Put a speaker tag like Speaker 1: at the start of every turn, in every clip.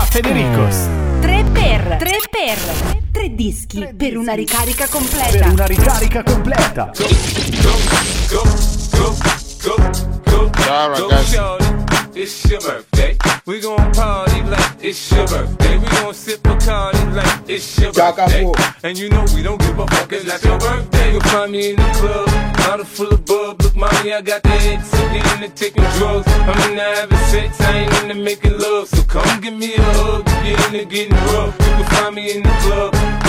Speaker 1: Federicos.
Speaker 2: 3 per 3 per 3 dischi per una ricarica completa.
Speaker 1: Per una ricarica completa.
Speaker 3: Ciao ragazzi.
Speaker 4: It's your birthday. We gon' party like it's your birthday. We gon' sip a party like it's your birthday. And you know we don't give a fuck, it's not your birthday. You'll find me in the club, bottle full of bub. Look, mommy, I got the head, so get into taking drugs. I'm into having sex, I ain't into making love. So come give me a hug, get into getting rough. You can find me in the club,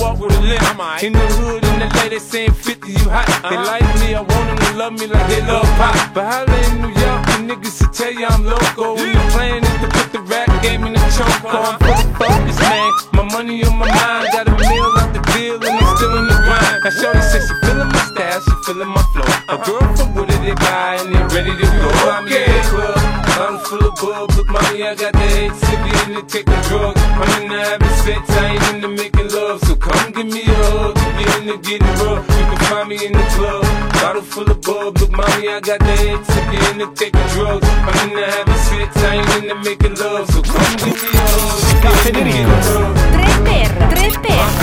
Speaker 4: walk with a limp. In the hood, in the lady saying 50, you hot. They uh-huh. like me, I want them to love me like they love pop. But holla in New York, the niggas to tell you I'm local. And the plan is to put the rap game in the choke. I'm uh-huh. fully focused, man. My money on my mind, got a meal out the deal, and I'm still in the grind. Now, Shorty says she feeling my style, she feeling my flow. A girl from Wooded, they buy, and they ready to go. I'm in the club, I'm full of bub. Look, mommy, I got the head, sippy in the taking drugs. I'm in the having sex, I ain't into making love. So come give me a hug, get into getting rough. You can find me in the club, bottle full of bub. Look, mommy, I got the head, sippy in the taking drugs. I'm in the having sex, I ain't into making love. So come give me a hug, get into getting rough.
Speaker 2: 3 per 3 per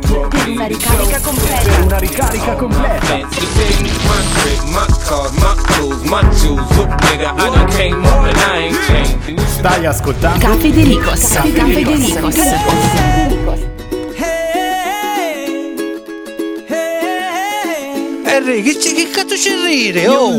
Speaker 2: per una ricarica
Speaker 1: Per
Speaker 2: completa.
Speaker 1: una ricarica completa. Stai ascoltando
Speaker 2: Caffè De Ricos. Caffè De Ricos.
Speaker 5: Henry, che, ci- che cazzo c'è rire? Oh!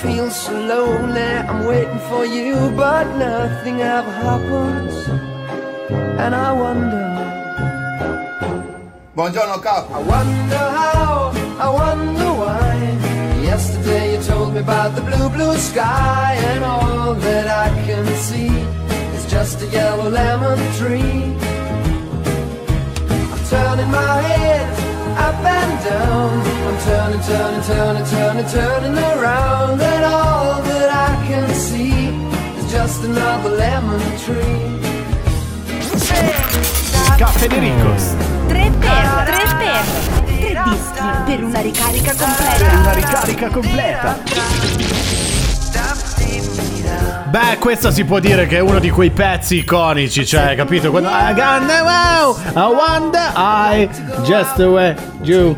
Speaker 6: I feel so lonely, I'm waiting for you, but nothing ever happens. And I wonder,
Speaker 3: Buongiorno.
Speaker 6: I wonder how, I wonder why. Yesterday you told me about the blue, blue sky, and all that I can see is just a yellow lemon tree. I'm turning my head up and down. I'm turning, turning, turning, turning, turning around, and all that I can see is just another lemon tree.
Speaker 1: Caffè De Ricos.
Speaker 2: 3 per 3 per 3 dischi per una ricarica completa.
Speaker 1: Una ricarica completa. Beh, questo si può dire che è uno di quei pezzi iconici, cioè, capito? Quando I got wow, I wonder I just the you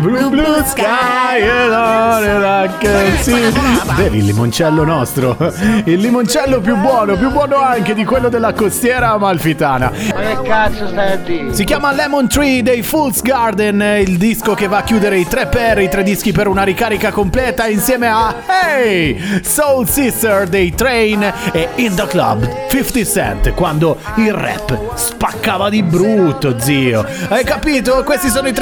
Speaker 1: blue blue sky and all that I can see. Vedi il limoncello nostro? Il limoncello più buono, più buono anche di quello della costiera amalfitana.
Speaker 5: Ma che cazzo stai a dire?
Speaker 1: Si chiama Lemon Tree dei Fool's Garden, il disco che va a chiudere i tre per, i tre dischi per una ricarica completa insieme a Hey! Soul Sister dei Train e In the Club 50 Cent quando il rap spaccava di brutto, zio. Hai capito? Questi sono i tre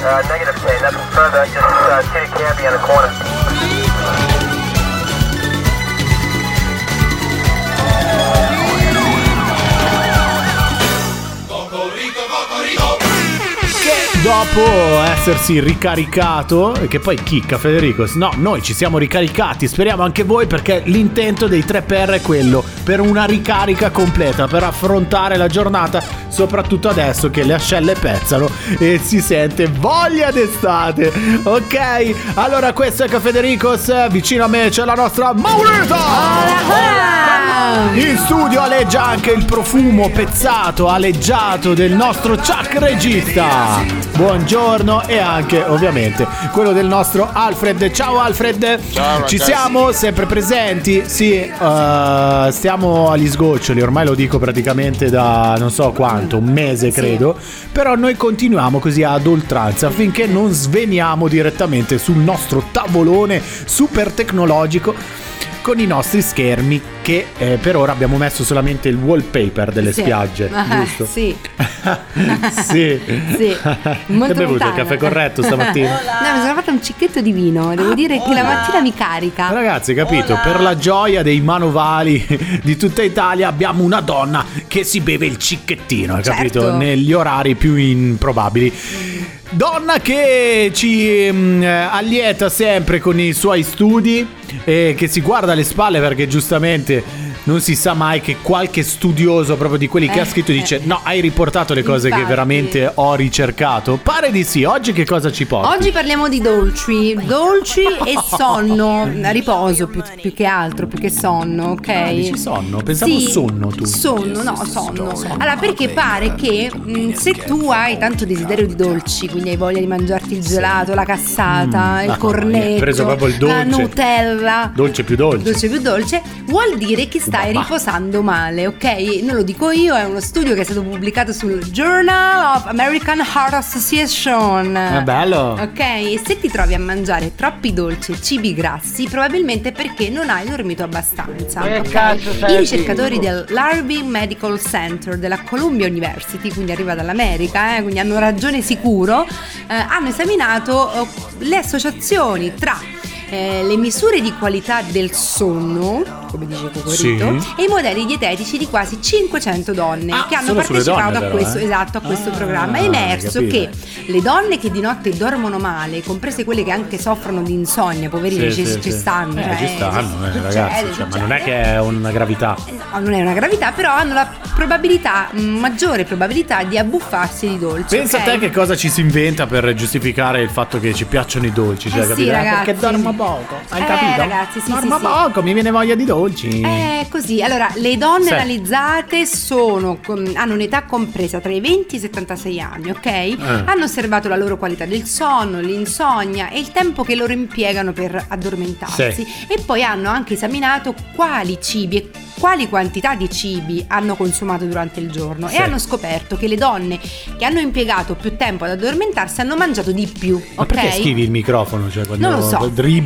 Speaker 7: Uh, negative K, nothing further, just uh, kitty candy in the corner.
Speaker 1: Dopo essersi ricaricato, che poi chicca Federico, no, noi ci siamo ricaricati, speriamo anche voi perché l'intento dei 3Per è quello, per una ricarica completa, per affrontare la giornata, soprattutto adesso che le ascelle pezzano e si sente voglia d'estate. Ok, allora questo è Caffè Federicos, vicino a me c'è la nostra Maurita! In studio aleggia anche il profumo pezzato, aleggiato del nostro Chuck regista. Buongiorno e anche ovviamente quello del nostro Alfred. Ciao Alfred.
Speaker 3: Ciao,
Speaker 1: Ci siamo sempre presenti? Sì, eh, stiamo agli sgoccioli, ormai lo dico praticamente da non so quanto, un mese credo, però noi continuiamo così ad oltranza finché non sveniamo direttamente sul nostro tavolone super tecnologico con i nostri schermi che eh, per ora abbiamo messo solamente il wallpaper delle
Speaker 8: Sì.
Speaker 1: spiagge,
Speaker 8: Ah,
Speaker 1: giusto?
Speaker 8: sì.
Speaker 1: sì.
Speaker 8: Sì, molto
Speaker 1: hai bevuto il caffè corretto stamattina?
Speaker 8: No, mi sono fatta un cicchetto di vino. Devo dire che la mattina mi carica.
Speaker 1: Ragazzi, capito? Per la gioia dei manovali di tutta Italia abbiamo una donna che si beve il cicchettino, hai capito?
Speaker 8: Certo.
Speaker 1: Negli orari più improbabili. Donna che ci mm, eh, allieta sempre con i suoi studi e che si guarda alle spalle perché giustamente non si sa mai che qualche studioso proprio di quelli che
Speaker 8: Eh,
Speaker 1: ha scritto dice
Speaker 8: eh.
Speaker 1: no, hai riportato le cose che
Speaker 8: Infatti.
Speaker 1: veramente ho ricercato. Pare di sì, oggi che cosa ci porti?
Speaker 8: Oggi parliamo di dolci, dolci e sonno, riposo più, più che altro, più che sonno, ok?
Speaker 1: Ah, dici sonno? Pensavo
Speaker 8: Sì,
Speaker 1: sonno tu.
Speaker 8: Sonno, no, sonno. Allora, perché pare che mh, se tu hai tanto desiderio di dolci, quindi hai voglia di mangiarti il gelato, la cassata,
Speaker 1: Mm,
Speaker 8: il cornetto,
Speaker 1: hai preso proprio il
Speaker 8: la
Speaker 1: dolce.
Speaker 8: Nutella,
Speaker 1: Dolce più dolce.
Speaker 8: dolce più dolce, vuol dire che stai
Speaker 1: Babà.
Speaker 8: riposando male, ok? Non lo dico io, è uno studio che è stato pubblicato sul Journal of American Heart Association.
Speaker 1: È bello.
Speaker 8: Ok, e se ti trovi a mangiare troppi dolci e cibi grassi, probabilmente è perché non hai dormito abbastanza.
Speaker 5: Che
Speaker 8: ok?
Speaker 5: cazzo
Speaker 8: I ricercatori
Speaker 5: dire?
Speaker 8: dell'Harvey Medical Center della Columbia University, quindi arriva dall'America, eh, quindi hanno ragione sicuro, eh, hanno esaminato eh, le associazioni tra eh, le misure di qualità del sonno come dice Cocorito,
Speaker 1: Sì.
Speaker 8: e i modelli dietetici di quasi 500 donne
Speaker 1: Ah,
Speaker 8: che hanno partecipato
Speaker 1: donne
Speaker 8: a
Speaker 1: però,
Speaker 8: questo,
Speaker 1: eh?
Speaker 8: esatto, a questo
Speaker 1: Ah,
Speaker 8: programma. È emerso che le donne che di notte dormono male, comprese quelle che anche soffrono di insonnia, poverine,
Speaker 1: Sì,
Speaker 8: ci,
Speaker 1: sì,
Speaker 8: ci stanno.
Speaker 1: Eh,
Speaker 8: cioè,
Speaker 1: ci stanno, eh,
Speaker 8: succede,
Speaker 1: ragazzi. cioè, ma non è
Speaker 8: succede.
Speaker 1: che è una gravità.
Speaker 8: No, non è una gravità, però hanno la probabilità, mh, maggiore probabilità di abbuffarsi di dolci.
Speaker 1: Pensa
Speaker 8: ok?
Speaker 1: a te che cosa ci si inventa per giustificare il fatto che ci piacciono i dolci. Cioè,
Speaker 8: Eh sì,
Speaker 1: capito?
Speaker 8: ragazzi.
Speaker 1: Perché dormo poco. Hai
Speaker 8: Eh,
Speaker 1: capito?
Speaker 8: ragazzi, sì,
Speaker 1: dormo
Speaker 8: sì, sì.
Speaker 1: poco, mi viene voglia di dolci.
Speaker 8: È così, allora le donne
Speaker 1: Sì.
Speaker 8: analizzate sono, hanno un'età compresa tra i 20 e i 76 anni, ok? Hanno osservato la loro qualità del sonno, l'insonnia e il tempo che loro impiegano per addormentarsi
Speaker 1: Sì.
Speaker 8: e poi hanno anche esaminato quali cibi e quali quantità di cibi hanno consumato durante il giorno
Speaker 1: Sì.
Speaker 8: e hanno scoperto che le donne che hanno impiegato più tempo ad addormentarsi hanno mangiato di più,
Speaker 1: Ma
Speaker 8: ok?
Speaker 1: perché schivi il microfono? Cioè, quando
Speaker 8: Non lo so.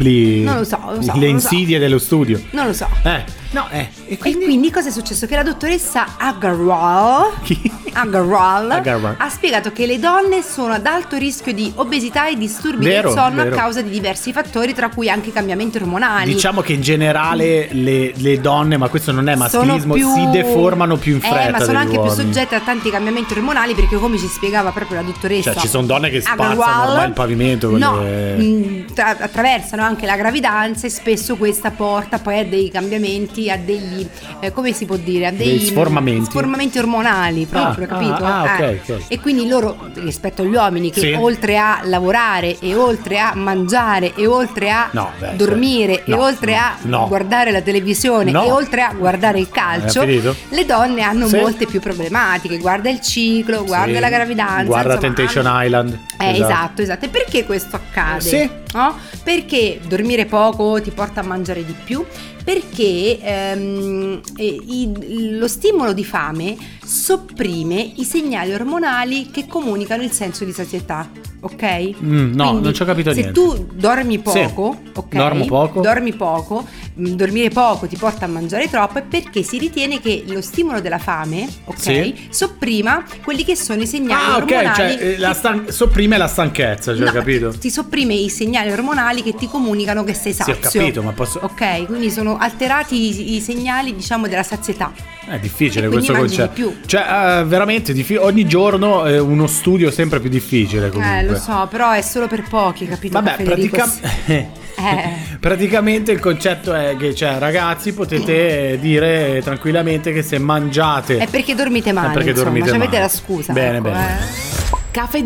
Speaker 1: Dribbli
Speaker 8: Non lo so, lo so,
Speaker 1: le
Speaker 8: lo so.
Speaker 1: insidie dello studio.
Speaker 8: Non lo so.
Speaker 1: Eh, no, eh. E
Speaker 8: E quindi? cosa è successo? Che la dottoressa Agarwal,
Speaker 1: Chi?
Speaker 8: Agarwal
Speaker 1: Agarwal.
Speaker 8: ha spiegato che le donne sono ad alto rischio di obesità e disturbi
Speaker 1: Vero,
Speaker 8: del sonno
Speaker 1: vero.
Speaker 8: a causa di diversi fattori, tra cui anche cambiamenti ormonali.
Speaker 1: Diciamo che in generale le, le donne, ma questo non è maschilismo,
Speaker 8: più-
Speaker 1: si deformano più in fretta.
Speaker 8: Eh, ma sono anche più
Speaker 1: uomini.
Speaker 8: soggette a tanti cambiamenti ormonali perché come ci spiegava proprio la dottoressa
Speaker 1: Cioè, ci sono donne che spazzano
Speaker 8: Agarwal,
Speaker 1: ormai il pavimento
Speaker 8: No,
Speaker 1: le-
Speaker 8: mh, tra- attraversano anche la gravidanza e spesso questa porta poi a dei cambiamenti, a degli eh, come si può dire, a dei
Speaker 1: Dei sformamenti.
Speaker 8: sformamenti ormonali proprio,
Speaker 1: Ah,
Speaker 8: capito?
Speaker 1: ah, ah, ok,
Speaker 8: Eh. E quindi loro rispetto agli uomini che
Speaker 1: Sì.
Speaker 8: oltre a lavorare e oltre a mangiare e oltre a
Speaker 1: No, beh,
Speaker 8: dormire
Speaker 1: certo.
Speaker 8: e
Speaker 1: No,
Speaker 8: oltre a
Speaker 1: no.
Speaker 8: guardare la televisione
Speaker 1: No.
Speaker 8: e oltre a guardare il calcio,
Speaker 1: finito?
Speaker 8: le donne hanno
Speaker 1: Sì.
Speaker 8: molte più problematiche. Guarda il ciclo, guarda
Speaker 1: Sì.
Speaker 8: la gravidanza.
Speaker 1: Guarda
Speaker 8: insomma,
Speaker 1: Temptation
Speaker 8: hanno-
Speaker 1: Island.
Speaker 8: Eh, esatto, esatto. E perché questo accade?
Speaker 1: Sì.
Speaker 8: No? Perché dormire poco ti porta a mangiare di più? Perché ehm, eh, i- lo stimolo di fame sopprime i segnali ormonali che comunicano il senso di sazietà. Ok?
Speaker 1: Mm, no, non ci ho capito
Speaker 8: se
Speaker 1: niente.
Speaker 8: tu dormi poco,
Speaker 1: Sì.
Speaker 8: ok?
Speaker 1: Dormo poco.
Speaker 8: Dormi poco, mh, dormire poco ti porta a mangiare troppo è perché si ritiene che lo stimolo della fame, ok?
Speaker 1: Sì.
Speaker 8: Supprima quelli che sono i segnali
Speaker 1: Ah, ok,
Speaker 8: ormonali.
Speaker 1: cioè eh, la
Speaker 8: che-
Speaker 1: stan- sopprime la stanchezza, cioè,
Speaker 8: No,
Speaker 1: capito?
Speaker 8: Ti sopprime i segnali ormonali che ti comunicano che sei
Speaker 1: Sì,
Speaker 8: sazio.
Speaker 1: ho capito, ma posso.
Speaker 8: Ok, quindi sono alterati i, i segnali, diciamo, della sazietà.
Speaker 1: È difficile
Speaker 8: E
Speaker 1: questo concetto.
Speaker 8: di più.
Speaker 1: Cioè, eh, veramente diffi- ogni giorno è uno studio sempre più difficile comunque.
Speaker 8: Eh, lo so, però è solo per pochi, capito?
Speaker 1: Vabbè,
Speaker 8: Federico?
Speaker 1: pratica-
Speaker 8: Eh.
Speaker 1: praticamente il concetto è che, cioè, ragazzi, potete dire tranquillamente che se mangiate.
Speaker 8: È perché dormite male,
Speaker 1: È perché
Speaker 8: insomma,
Speaker 1: dormite
Speaker 8: avete
Speaker 1: male.
Speaker 8: la scusa.
Speaker 1: Bene,
Speaker 8: ecco,
Speaker 1: bene.
Speaker 8: eh.
Speaker 9: Caffè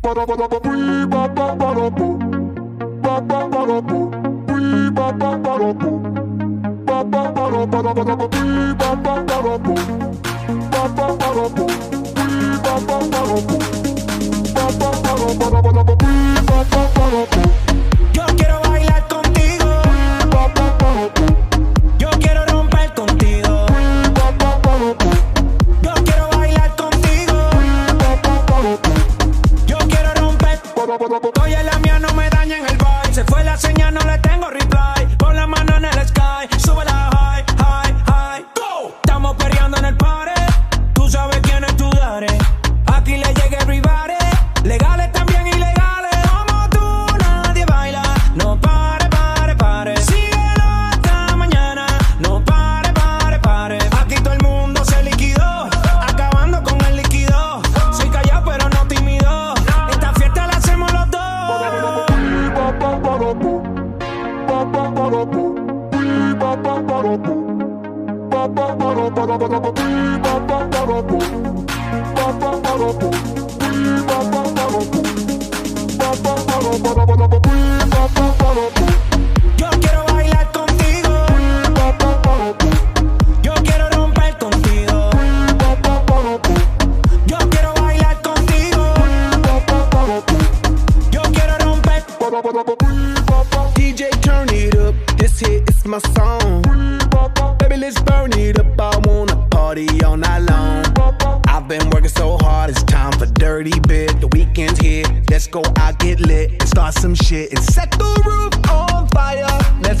Speaker 9: De
Speaker 3: up. I wanna party all night long. I've been working so hard, it's time for dirty bit. The weekend's here. Let's go out, get lit, and start some shit. And set the roof on fire. Let's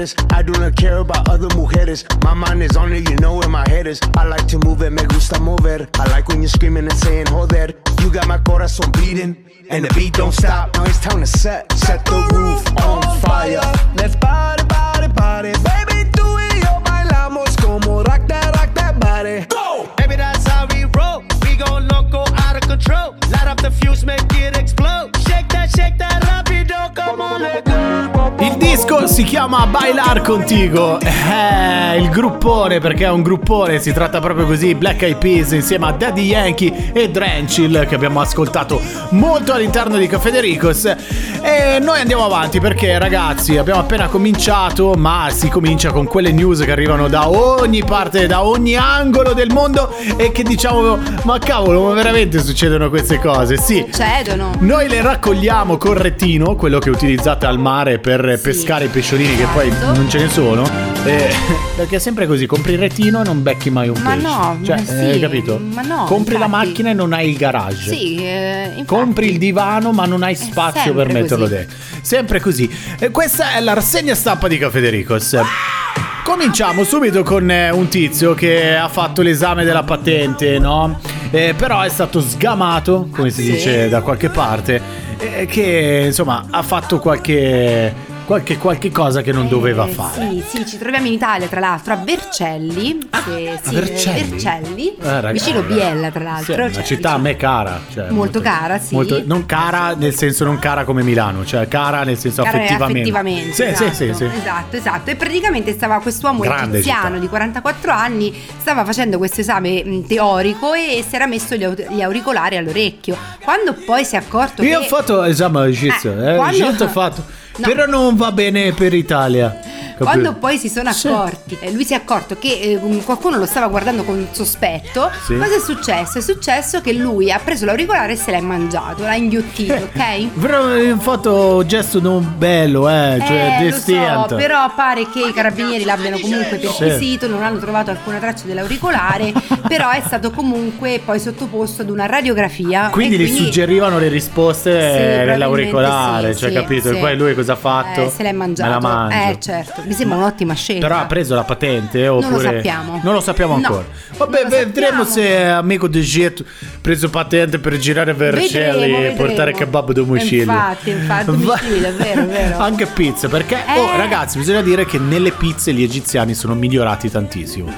Speaker 3: es lo que quieres. I do not care about other mujeres. My mind is on it, you know where my head is. I like to move it, me gusta mover. I like when you're screaming and saying, joder. You got my corazón beating, and the beat don't stop. Now it's time to set, set the roof on fire. Let's
Speaker 1: disco si chiama Bailar Contigo. Eh, il gruppone, perché è un gruppone, si tratta proprio così. Black Eyed Peas insieme a Daddy Yankee e Drenchill che abbiamo ascoltato molto all'interno di Caffè De Ricos. E noi andiamo avanti perché, ragazzi, abbiamo appena cominciato, ma si comincia con quelle news che arrivano da ogni parte, da ogni angolo del mondo e che diciamo, ma cavolo, ma veramente succedono queste cose? Sì.
Speaker 8: Succedono.
Speaker 1: Noi le raccogliamo col rettino, quello che utilizzate al mare per pescare i pesciolini che poi
Speaker 8: esatto.
Speaker 1: non ce ne sono. eh, perché è sempre così, compri il rettino e non becchi mai un
Speaker 8: Ma
Speaker 1: pesce.
Speaker 8: no,
Speaker 1: cioè,
Speaker 8: ma sì,
Speaker 1: eh, capito?
Speaker 8: ma no,
Speaker 1: compri la
Speaker 8: infatti.
Speaker 1: macchina e non hai il garage.
Speaker 8: Sì, eh, infatti.
Speaker 1: Compri il divano ma non hai spazio per metterlo
Speaker 8: così.
Speaker 1: dentro. Sempre così. E questa è la rassegna stampa di Caffè Federicos. Cominciamo subito con eh, un tizio che ha fatto l'esame della patente, no? Eh, però è stato sgamato, come si
Speaker 8: Sì.
Speaker 1: dice da qualche parte, eh, che insomma ha fatto qualche, qualche, qualche cosa che non doveva
Speaker 8: Eh,
Speaker 1: fare.
Speaker 8: Sì, sì, ci troviamo in Italia, tra l'altro, a Vercelli. che- sì,
Speaker 1: Ah, Vercelli?
Speaker 8: Vercelli,
Speaker 1: Eh, ragazzi,
Speaker 8: vicino Biella, tra
Speaker 1: Sì,
Speaker 8: l'altro.
Speaker 1: è una
Speaker 8: cioè,
Speaker 1: città a me cara. cioè,
Speaker 8: Molto cara, sì.
Speaker 1: molto- non cara nel senso non cara come Milano, cioè cara nel senso
Speaker 8: Cara
Speaker 1: affettivamente.
Speaker 8: affettivamente,
Speaker 1: Sì,
Speaker 8: esatto,
Speaker 1: sì, sì, sì.
Speaker 8: esatto, esatto. E praticamente stava quest'uomo
Speaker 1: Grande
Speaker 8: egiziano
Speaker 1: città.
Speaker 8: di 44 anni, stava facendo questo esame mh, teorico e si era messo gli, auricolari all'orecchio. Quando poi si è accorto
Speaker 1: Io
Speaker 8: che
Speaker 1: ho fatto esame egizio,
Speaker 8: Eh,
Speaker 1: eh,
Speaker 8: quando-
Speaker 1: ho fatto,
Speaker 8: No.
Speaker 1: però non va bene per l'Italia. capito?
Speaker 8: Quando poi si sono
Speaker 1: Sì.
Speaker 8: accorti, eh, lui si è accorto che eh, qualcuno lo stava guardando con sospetto.
Speaker 1: Sì.
Speaker 8: Cosa è successo? È successo che lui ha preso l'auricolare e se l'ha mangiato, l'ha inghiottito, ok?
Speaker 1: Però fatto un gesto non bello, eh, cioè
Speaker 8: Eh, lo
Speaker 1: distante.
Speaker 8: so, però pare che i carabinieri l'abbiano comunque perquisito, non hanno trovato alcuna traccia dell'auricolare, però è stato comunque poi sottoposto ad una radiografia.
Speaker 1: Quindi gli suggerivano le risposte
Speaker 8: Sì, sì,
Speaker 1: cioè
Speaker 8: sì,
Speaker 1: capito?
Speaker 8: sì.
Speaker 1: E poi lui cosa ha fatto?
Speaker 8: Eh, se l'è mangiato.
Speaker 1: Me.
Speaker 8: Eh, certo, mi sembra un'ottima scelta.
Speaker 1: Però ha preso la patente
Speaker 8: lo
Speaker 1: oppure
Speaker 8: sappiamo.
Speaker 1: Non lo sappiamo
Speaker 8: No,
Speaker 1: ancora. Vabbè,
Speaker 8: non lo
Speaker 1: vedremo
Speaker 8: sappiamo.
Speaker 1: se amico di Jet ha preso patente per girare Vercelli e portare kebab a domicilio.
Speaker 8: Infatti, infatti, domicilio, è vero, è vero.
Speaker 1: Anche pizza, perché oh,
Speaker 8: Eh.
Speaker 1: ragazzi, bisogna dire che nelle pizze gli egiziani sono migliorati tantissimo.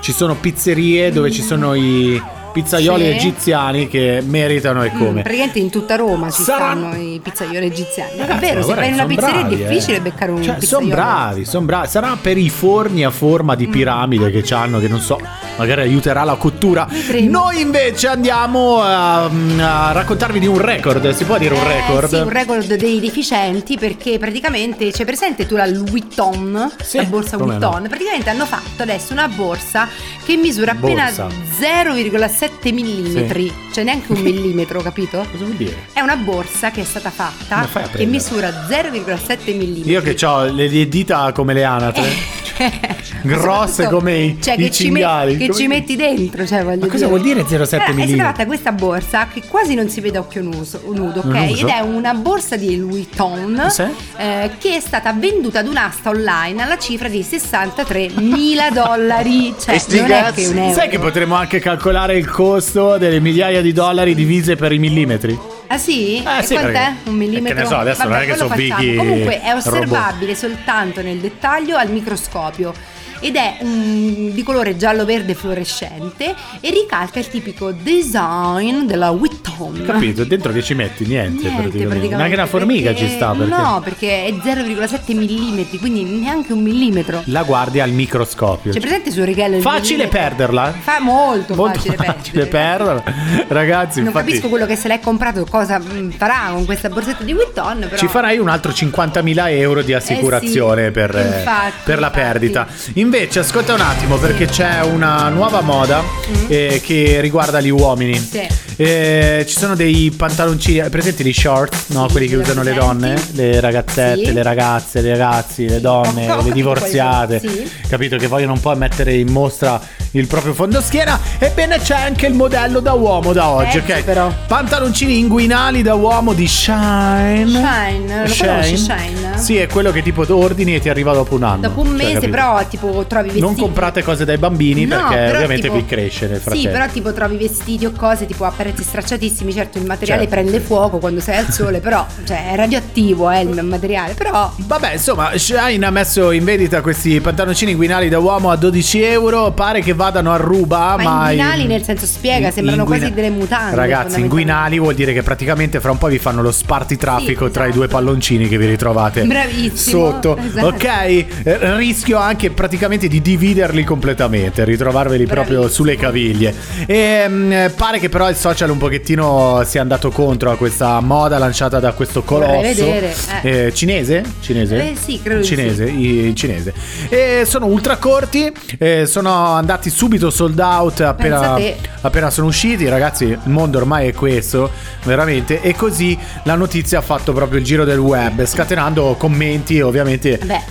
Speaker 1: Ci sono pizzerie dove ci sono i pizzaioli
Speaker 8: sì.
Speaker 1: egiziani che meritano e
Speaker 8: mm,
Speaker 1: come.
Speaker 8: Mm, praticamente in tutta Roma ci
Speaker 1: Sarà...
Speaker 8: stanno i pizzaioli egiziani.
Speaker 1: Ragazzi,
Speaker 8: è
Speaker 1: vero,
Speaker 8: se
Speaker 1: fai
Speaker 8: una pizzeria
Speaker 1: bravi,
Speaker 8: è difficile
Speaker 1: eh.
Speaker 8: beccare un
Speaker 1: cioè,
Speaker 8: pizzaiolo.
Speaker 1: Sono bravi, sono bravi. Sarà per i forni a forma di mm. piramide mm. che hanno, che non so, magari aiuterà la cottura. Noi invece andiamo a, mm, a, raccontarvi di un record, si può dire un
Speaker 8: eh,
Speaker 1: record?
Speaker 8: Eh, sì, un record dei deficienti perché praticamente c'è presente tu la Louis Vuitton,
Speaker 1: sì,
Speaker 8: la borsa Vuitton.
Speaker 1: No.
Speaker 8: Praticamente hanno fatto adesso una borsa che misura
Speaker 1: borsa.
Speaker 8: appena 0,7 7 mm, sì. cioè neanche un millimetro, capito?
Speaker 1: Cosa vuol dire?
Speaker 8: È una borsa che è stata fatta che misura 0,7 mm.
Speaker 1: Io che ho le dita come le anatre. Grosse
Speaker 8: Soprattutto,
Speaker 1: come i-
Speaker 8: cioè,
Speaker 1: i
Speaker 8: che ci, me-
Speaker 1: cinghiali.
Speaker 8: che
Speaker 1: Come-
Speaker 8: ci metti dentro, cioè voglio
Speaker 1: Ma cosa
Speaker 8: dire.
Speaker 1: vuol dire 0,7
Speaker 8: Eh,
Speaker 1: mm?
Speaker 8: È stata fatta questa borsa che quasi non si vede a occhio nuso- nudo, ok? Ed è una borsa di Louis Vuitton
Speaker 1: Sì?
Speaker 8: eh, che è stata venduta ad un'asta online alla cifra di 63 mila dollari. Cioè,
Speaker 5: E
Speaker 8: non è che un euro.
Speaker 1: Sai che potremmo anche calcolare il costo delle migliaia di dollari divise per i millimetri?
Speaker 8: Ah sì?
Speaker 1: Eh,
Speaker 8: e
Speaker 1: sì,
Speaker 8: quant'è? Un millimetro?
Speaker 1: che ne so, adesso
Speaker 8: Vabbè,
Speaker 1: non è che so
Speaker 8: Comunque è
Speaker 1: robot.
Speaker 8: osservabile soltanto nel dettaglio al microscopio ed è un- di colore giallo-verde fluorescente e ricalca il tipico design della Vuitton.
Speaker 1: Capito? Dentro che ci metti? Niente,
Speaker 8: Niente,
Speaker 1: praticamente. Neanche una formiga
Speaker 8: perché-
Speaker 1: ci sta perché
Speaker 8: No, perché è 0,7 mm, quindi neanche un millimetro.
Speaker 1: la guardi al microscopio.
Speaker 8: C'è presente sul il
Speaker 1: Facile
Speaker 8: millimetro?
Speaker 1: perderla?
Speaker 8: Fa molto,
Speaker 1: Molto
Speaker 8: facile,
Speaker 1: facile perderla. Ragazzi,
Speaker 8: Non
Speaker 1: infatti
Speaker 8: capisco quello che se l'hai comprato cosa mm, farà con questa borsetta di Vuitton, però
Speaker 1: ci farai un altro 50.000 euro di assicurazione
Speaker 8: Eh sì,
Speaker 1: per, eh,
Speaker 8: infatti,
Speaker 1: per la
Speaker 8: infatti.
Speaker 1: perdita. Invece, ascolta un attimo, perché c'è una nuova moda eh, che riguarda gli uomini.
Speaker 8: Sì.
Speaker 1: Eh, ci sono dei pantaloncini, presenti di short? No,
Speaker 8: Sì,
Speaker 1: quelli che usano le
Speaker 8: presenti.
Speaker 1: donne, le ragazzette,
Speaker 8: Sì.
Speaker 1: le ragazze, le ragazzi, le donne, le divorziate.
Speaker 8: sì.
Speaker 1: Capito che vogliono un po' mettere in mostra il proprio fondoschiena. Ebbene c'è anche il modello da uomo da oggi,
Speaker 8: Ecco
Speaker 1: ok?
Speaker 8: però.
Speaker 1: Pantaloncini inguinali da uomo di Shine.
Speaker 8: Shine, lo conosci Shine?
Speaker 1: Sì, è quello che tipo ordini e ti arriva dopo un anno.
Speaker 8: Dopo un
Speaker 1: Cioè,
Speaker 8: mese,
Speaker 1: capito?
Speaker 8: però, tipo, trovi vestiti.
Speaker 1: Non comprate cose dai bambini
Speaker 8: No,
Speaker 1: perché
Speaker 8: però
Speaker 1: ovviamente
Speaker 8: tipo-
Speaker 1: vi cresce nel frattempo.
Speaker 8: Sì, però tipo trovi vestiti o cose tipo a prezzi stracciatissimi, certo il materiale
Speaker 1: Certo.
Speaker 8: prende fuoco quando sei al sole, però cioè è radioattivo eh, il materiale, però
Speaker 1: Vabbè, insomma, Shine ha messo in vendita questi pantaloncini inguinali da uomo a 12 euro. Pare che vadano a ruba, ma.
Speaker 8: ma inguinali nel senso spiega, sembrano
Speaker 1: inguina-
Speaker 8: quasi delle mutande.
Speaker 1: Ragazzi, inguinali vuol dire che praticamente fra un po' vi fanno lo spartitraffico
Speaker 8: Sì,
Speaker 1: tra i
Speaker 8: esatto.
Speaker 1: due palloncini che vi ritrovate
Speaker 8: Bravissimo,
Speaker 1: sotto.
Speaker 8: esatto.
Speaker 1: Ok, Eh, rischio anche praticamente di dividerli completamente, ritrovarveli proprio
Speaker 8: Bravissimo.
Speaker 1: sulle caviglie. E mm, pare che però il social un pochettino sia andato contro a questa moda lanciata da questo colosso
Speaker 8: vedere, eh.
Speaker 1: Eh, cinese? Cinese?
Speaker 8: Eh, sì, credo
Speaker 1: cinese, i- cinese. E sono ultra corti, eh, sono andati subito sold out appena, appena sono usciti. Ragazzi, il mondo ormai è questo, veramente. E così la notizia ha fatto proprio il giro del web, scatenando commenti, ovviamente.
Speaker 8: Beh,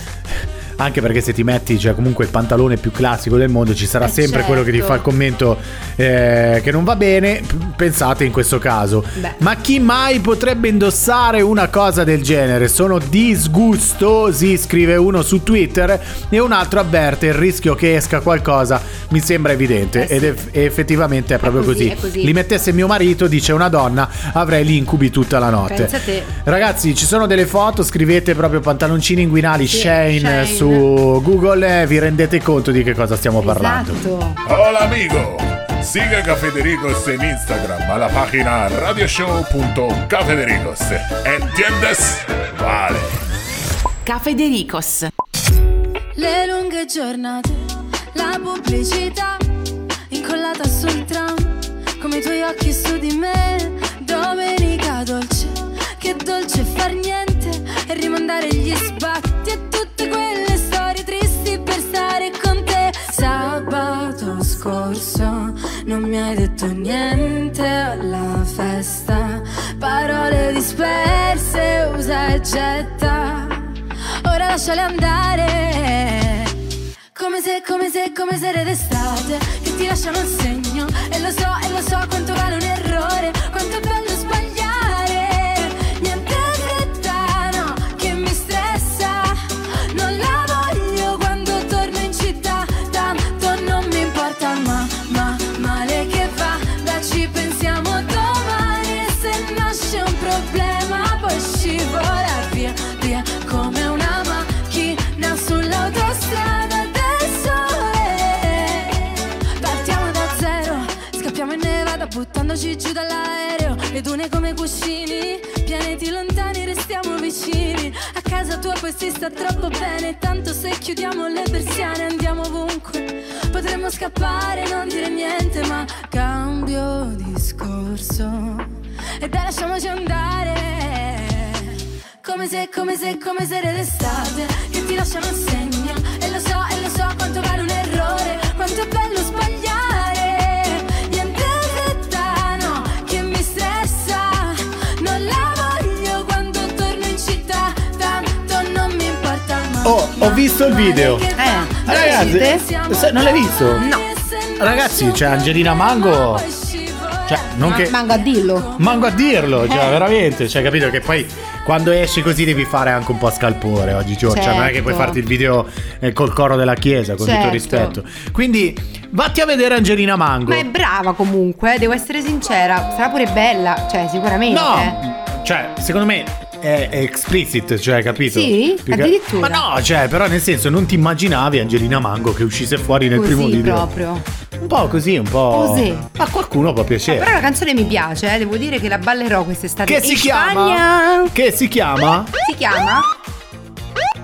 Speaker 1: Anche perché se ti metti, cioè comunque il pantalone più classico del mondo, ci sarà
Speaker 8: Eh,
Speaker 1: sempre quello che ti
Speaker 8: certo.
Speaker 1: fa il commento eh, che non va bene. Pensate in questo caso.
Speaker 8: Beh.
Speaker 1: Ma chi mai potrebbe indossare una cosa del genere? Sono disgustosi, scrive uno su Twitter e un altro avverte il rischio che esca qualcosa mi sembra evidente
Speaker 8: Eh sì.
Speaker 1: ed eff- effettivamente è proprio
Speaker 8: così,
Speaker 1: così.
Speaker 8: è così.
Speaker 1: Li mettesse mio marito, dice una donna, avrei gli incubi tutta la notte. Ragazzi, ci sono delle foto, scrivete proprio pantaloncini inguinali
Speaker 8: Sì,
Speaker 1: Shane,
Speaker 8: Shane.
Speaker 1: su Google e vi rendete conto di che cosa stiamo parlando.
Speaker 8: Esatto.
Speaker 10: Hola amigo, sigue Cafedericos en Instagram a la página radioshow.cafedericos. ¿Entiendes? Vale.
Speaker 9: Caffè De Ricos.
Speaker 11: Le lunghe giornate, la pubblicità incollata sul tram, come i tuoi occhi su di me. Domenica dolce, che dolce far niente e rimandare gli sbatti stare con te. Sabato scorso non mi hai detto niente alla festa, parole disperse, usa e getta. Ora lasciale andare Come se, come se, come se d'estate Che ti lasciano il segno E lo so, e lo so quanto vale un errore Quanto è bello poi si sta troppo bene, tanto se chiudiamo le persiane andiamo ovunque. Potremmo scappare, non dire niente ma cambio discorso. E dai lasciamoci andare. Come se, come se, come se era d'estate Che ti lasciano segno. E lo so, e lo so quanto vale un errore Quanto è bello sbagliare
Speaker 1: Oh, ho visto il video.
Speaker 11: Eh,
Speaker 1: Ragazzi, se- non l'hai visto?
Speaker 8: No.
Speaker 1: Ragazzi, c'è Angelina Mango. Cioè, non che.
Speaker 8: Mango a dillo.
Speaker 1: Mango a dirlo, cioè,
Speaker 8: Eh.
Speaker 1: veramente. Cioè, capito che poi quando esci così devi fare anche un po' scalpore oggigiorno. Cioè, non è che puoi
Speaker 8: Certo.
Speaker 1: farti il video eh, col coro della chiesa, con tutto
Speaker 8: Certo.
Speaker 1: rispetto. Quindi, vatti a vedere Angelina Mango.
Speaker 8: Ma è brava comunque, eh, devo essere sincera. Sarà pure bella, cioè sicuramente.
Speaker 1: No, cioè, secondo me è, è explicit, cioè, capito?
Speaker 8: Sì?
Speaker 1: Più che-
Speaker 8: Addirittura?
Speaker 1: Ma no, cioè, però nel senso, non ti immaginavi Angelina Mango che uscisse fuori nel
Speaker 8: Così
Speaker 1: primo video.
Speaker 8: proprio.
Speaker 1: Un po' così, un po'.
Speaker 8: Così.
Speaker 1: A qualcuno può piacere.
Speaker 8: Però la canzone mi piace, eh, devo dire che la ballerò quest'estate.
Speaker 1: Che si
Speaker 8: in
Speaker 1: chiama?
Speaker 8: Spagna.
Speaker 1: Che si chiama?
Speaker 8: Si chiama?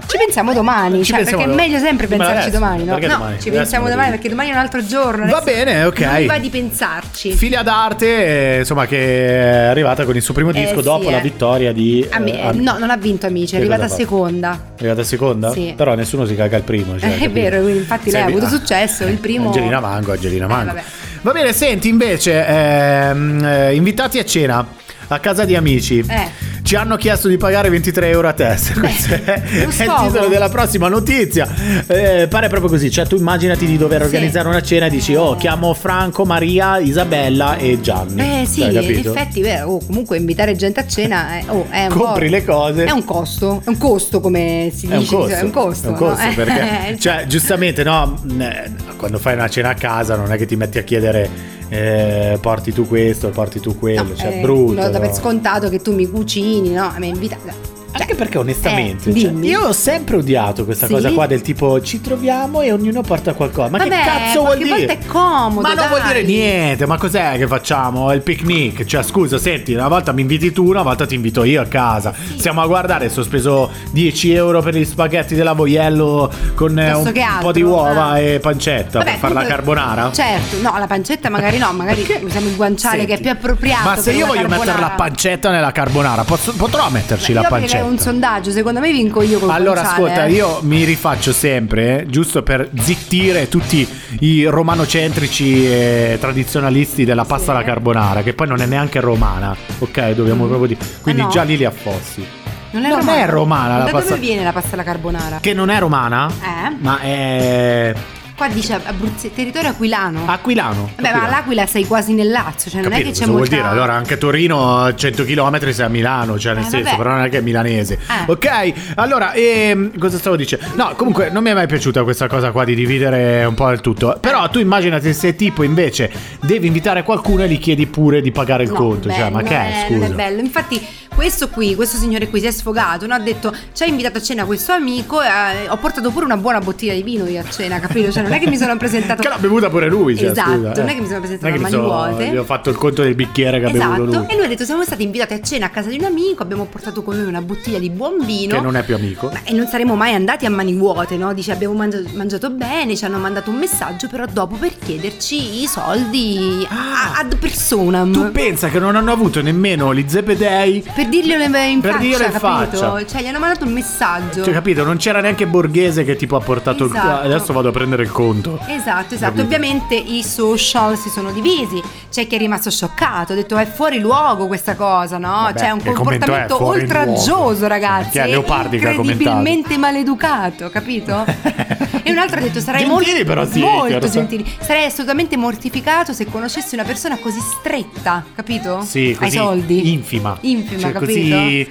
Speaker 8: Ci pensiamo domani,
Speaker 1: Ci
Speaker 8: cioè,
Speaker 1: pensiamo
Speaker 8: perché è meglio sempre pensarci domani, no?
Speaker 1: Perché
Speaker 8: no,
Speaker 1: domani?
Speaker 8: ci pensiamo domani perché domani è un altro giorno.
Speaker 1: Va bene, ok.
Speaker 8: Non va di pensarci.
Speaker 1: Figlia d'arte, eh, insomma, che è arrivata con il suo primo
Speaker 8: Eh,
Speaker 1: disco
Speaker 8: sì,
Speaker 1: dopo la
Speaker 8: eh.
Speaker 1: vittoria di.
Speaker 8: A me-
Speaker 1: eh,
Speaker 8: no, non ha vinto amici, è arrivata seconda.
Speaker 1: È arrivata seconda?
Speaker 8: Sì.
Speaker 1: Però nessuno si caga il primo. Cioè,
Speaker 8: Eh, è vero, infatti lei ha avuto successo, il primo-
Speaker 1: Angelina Mango, Angelina
Speaker 8: Eh,
Speaker 1: Mango. Va bene, senti invece, ehm, eh, invitati a cena a casa di amici.
Speaker 8: Eh.
Speaker 1: Ci hanno chiesto di pagare 23 euro a testa. Questo è, è il titolo della prossima notizia. Eh, pare proprio così. Cioè, tu immaginati di dover
Speaker 8: Sì.
Speaker 1: organizzare una cena e dici: Oh, chiamo Franco, Maria, Isabella e Gianni.
Speaker 8: Eh sì,
Speaker 1: Hai
Speaker 8: in effetti, beh, oh, comunque invitare gente a cena è, oh, è un
Speaker 1: Compri
Speaker 8: po'-
Speaker 1: le cose.
Speaker 8: È un costo, è un costo come si
Speaker 1: È un
Speaker 8: dice,
Speaker 1: costo,
Speaker 8: è un costo.
Speaker 1: è un costo,
Speaker 8: no? Eh,
Speaker 1: perché, cioè, giustamente, no, eh, quando fai una cena a casa non è che ti metti a chiedere eh, porti tu questo, porti tu quello,
Speaker 8: no,
Speaker 1: cioè
Speaker 8: eh,
Speaker 1: brutto.
Speaker 8: no, da per scontato che tu mi cucini, no? Mi invita.
Speaker 1: Anche perché onestamente,
Speaker 8: Eh,
Speaker 1: cioè, io ho sempre odiato questa
Speaker 8: Sì?
Speaker 1: cosa qua del tipo ci troviamo e ognuno porta qualcosa. Ma
Speaker 8: Vabbè,
Speaker 1: che cazzo vuol dire?
Speaker 8: volta è comodo,
Speaker 1: Ma non vuol
Speaker 8: dai.
Speaker 1: dire niente, ma cos'è che facciamo? È il picnic. Cioè, scusa, senti, una volta mi inviti tu, una volta ti invito io a casa. Stiamo a guardare, se ho speso 10 euro per gli spaghetti della Voiello con eh, un,
Speaker 8: che
Speaker 1: un
Speaker 8: altro,
Speaker 1: po' di uova
Speaker 8: eh.
Speaker 1: e pancetta
Speaker 8: Vabbè,
Speaker 1: per fare la carbonara?
Speaker 8: Certo, no, la pancetta magari no, magari usiamo il guanciale
Speaker 1: Senti,
Speaker 8: che è più appropriato.
Speaker 1: Ma se io voglio mettere la
Speaker 8: carbonara.
Speaker 1: pancetta nella carbonara, posso- potrò metterci
Speaker 8: Io
Speaker 1: la pancetta?
Speaker 8: Un sondaggio, secondo me vinco io col
Speaker 1: Allora,
Speaker 8: guanciale,
Speaker 1: ascolta,
Speaker 8: eh.
Speaker 1: io mi rifaccio sempre, eh, giusto per zittire tutti i romanocentrici e tradizionalisti della pasta alla carbonara, che poi non è neanche romana, ok? Dobbiamo proprio dire. Quindi
Speaker 8: Ah, no?
Speaker 1: già lì li affossi.
Speaker 8: Non è
Speaker 1: non
Speaker 8: romana.
Speaker 1: è romana la
Speaker 8: da
Speaker 1: pasta-
Speaker 8: dove viene la pasta alla carbonara?
Speaker 1: Che non è romana,
Speaker 8: Eh?
Speaker 1: ma è
Speaker 8: Qua dice Abruzzi, territorio aquilano.
Speaker 1: aquilano.
Speaker 8: Ma
Speaker 1: Aquilano.
Speaker 8: all'Aquila sei quasi nel Lazio, cioè non
Speaker 1: Capito
Speaker 8: è che c'è
Speaker 1: vuol
Speaker 8: molta
Speaker 1: dire? Allora anche Torino a 100 km sei a Milano, cioè nel
Speaker 8: Eh,
Speaker 1: senso,
Speaker 8: vabbè.
Speaker 1: però non è che è milanese.
Speaker 8: Eh.
Speaker 1: Ok, allora, ehm, cosa stavo dicendo? No, comunque non mi è mai piaciuta questa cosa qua di dividere un po' il tutto. Però tu immaginati se tipo invece devi invitare qualcuno e gli chiedi pure di pagare il
Speaker 8: No,
Speaker 1: conto,
Speaker 8: beh,
Speaker 1: cioè, ma che è, scusa?
Speaker 8: è bello. Infatti, questo qui, questo signore qui si è sfogato, no? ha detto ci ha invitato a cena questo amico eh, ho portato pure una buona bottiglia di vino io a cena, capito? Cioè non è che mi sono presentato
Speaker 1: Che l'ha bevuta pure lui, cioè,
Speaker 8: Esatto,
Speaker 1: scusa,
Speaker 8: non
Speaker 1: eh.
Speaker 8: è che mi sono presentato
Speaker 1: Non
Speaker 8: a mani
Speaker 1: sono-
Speaker 8: vuote.
Speaker 1: Gli ho fatto il conto del bicchiere che ha bevuto lui.
Speaker 8: Esatto, e lui ha detto siamo stati invitati a cena a casa di un amico, abbiamo portato con noi una bottiglia di buon vino.
Speaker 1: Che non è più amico.
Speaker 8: Ma- E non saremmo mai andati a mani vuote, no? Dice abbiamo mangiato, mangiato bene, ci hanno mandato un messaggio, però dopo per chiederci i soldi a- ad personam.
Speaker 1: Ah. Tu pensa che non hanno avuto nemmeno gli zebedei
Speaker 8: per dirglielo in,
Speaker 1: Per
Speaker 8: faccia,
Speaker 1: dirlo in
Speaker 8: capito?
Speaker 1: faccia.
Speaker 8: Cioè, gli hanno mandato un messaggio.
Speaker 1: Cioè, capito? Non c'era neanche Borghese che tipo ha portato
Speaker 8: Esatto.
Speaker 1: il. Adesso vado a prendere il conto.
Speaker 8: Esatto, esatto.
Speaker 1: Capito?
Speaker 8: Ovviamente i social si sono divisi. C'è chi è rimasto scioccato, ha detto è fuori luogo questa cosa, no?
Speaker 1: Vabbè,
Speaker 8: un
Speaker 1: che commento è?
Speaker 8: comportamento
Speaker 1: Fuori
Speaker 8: oltraggioso,
Speaker 1: luogo?
Speaker 8: ragazzi.
Speaker 1: Chi è? Leopardi che ha commentato?
Speaker 8: Incredibilmente maleducato, capito? e un altro ha detto sarei
Speaker 1: Gentili
Speaker 8: molto,
Speaker 1: però sì,
Speaker 8: molto gentili. Sarei assolutamente mortificato se conoscessi una persona così stretta, capito?
Speaker 1: Sì,
Speaker 8: Ai
Speaker 1: così
Speaker 8: soldi.
Speaker 1: infima.
Speaker 8: Infima,
Speaker 1: Cioè,
Speaker 8: capito?
Speaker 1: Così. eh,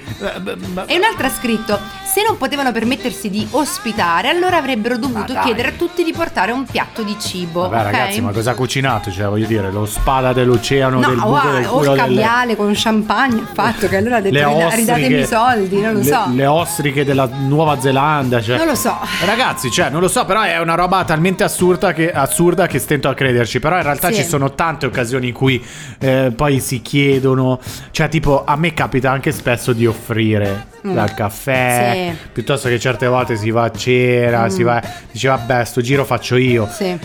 Speaker 8: E un altro ha scritto: Se non potevano permettersi di ospitare, allora avrebbero dovuto chiedere a tutti di portare un piatto di cibo.
Speaker 1: Vabbè,
Speaker 8: ok?
Speaker 1: ragazzi, ma cosa ha cucinato? Cioè, voglio dire, lo spada dell'oceano,
Speaker 8: No,
Speaker 1: del buco
Speaker 8: guarda,
Speaker 1: del
Speaker 8: o
Speaker 1: culo delle-
Speaker 8: scaviale con champagne ha fatto che allora ha detto
Speaker 1: le
Speaker 8: "Rida-
Speaker 1: ostriche,
Speaker 8: ridatemi i soldi, non lo
Speaker 1: le-
Speaker 8: so.
Speaker 1: Le ostriche della Nuova Zelanda, cioè.
Speaker 8: Non lo so.
Speaker 1: Ragazzi, cioè, non lo so, però è una roba talmente assurda che, assurda che stento a crederci. Però in realtà
Speaker 8: Sì.
Speaker 1: ci sono tante occasioni in cui eh, poi si chiedono. Cioè, tipo, a me capita anche spesso di offrire
Speaker 8: Mm.
Speaker 1: dal caffè.
Speaker 8: Sì.
Speaker 1: Piuttosto che certe volte si va a cena,
Speaker 8: Mm.
Speaker 1: si va. Dice, vabbè, sto giro faccio io.
Speaker 8: Sì.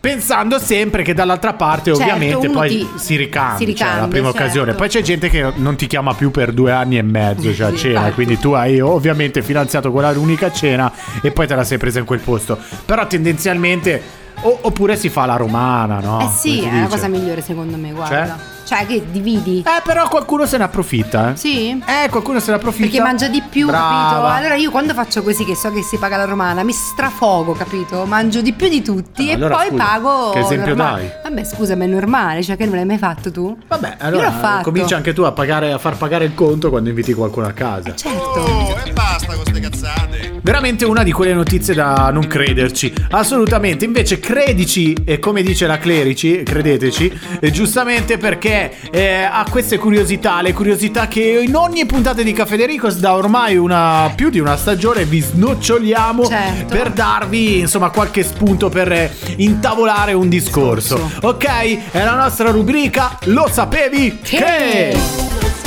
Speaker 1: Pensando sempre che dall'altra parte,
Speaker 8: Certo,
Speaker 1: ovviamente, poi
Speaker 8: ti-
Speaker 1: si ricambia. cioè, la prima
Speaker 8: certo.
Speaker 1: occasione. Poi c'è gente che non ti chiama più per due anni e mezzo, cioè a
Speaker 8: Sì,
Speaker 1: cena.
Speaker 8: infatti.
Speaker 1: Quindi tu hai ovviamente finanziato quella unica cena e poi te la sei presa in quel posto. Però tendenzialmente. o- oppure si fa la romana, no?
Speaker 8: eh sì, è la cosa migliore secondo me, guarda. Cioè, che dividi.
Speaker 1: Eh, però qualcuno se ne approfitta, eh.
Speaker 8: Sì?
Speaker 1: Eh, qualcuno se ne approfitta.
Speaker 8: Perché mangia di più,
Speaker 1: Brava.
Speaker 8: capito? Allora io quando faccio così che so che si paga la romana, mi strafogo, capito? Mangio di più di tutti
Speaker 1: Ah,
Speaker 8: e
Speaker 1: allora
Speaker 8: poi
Speaker 1: scusa,
Speaker 8: pago.
Speaker 1: che esempio
Speaker 8: normale.
Speaker 1: dai?
Speaker 8: Vabbè, scusa, ma è normale, cioè che non l'hai mai fatto tu?
Speaker 1: Vabbè, allora
Speaker 8: Io l'ho fatto.
Speaker 1: comincia anche tu a, pagare, a far pagare il conto quando inviti qualcuno a casa.
Speaker 8: Certo.
Speaker 12: e basta con queste cazzate.
Speaker 1: Veramente una di quelle notizie da non crederci. Assolutamente. Invece credici, e come dice la Clerici, credeteci, e giustamente perché eh, ha queste curiosità, le curiosità che in ogni puntata di Caffè De Ricos da ormai una, più di una stagione vi snoccioliamo
Speaker 8: Certo.
Speaker 1: per darvi insomma qualche spunto per eh, intavolare un discorso. Ok? È la nostra rubrica Lo sapevi che?
Speaker 8: Allora,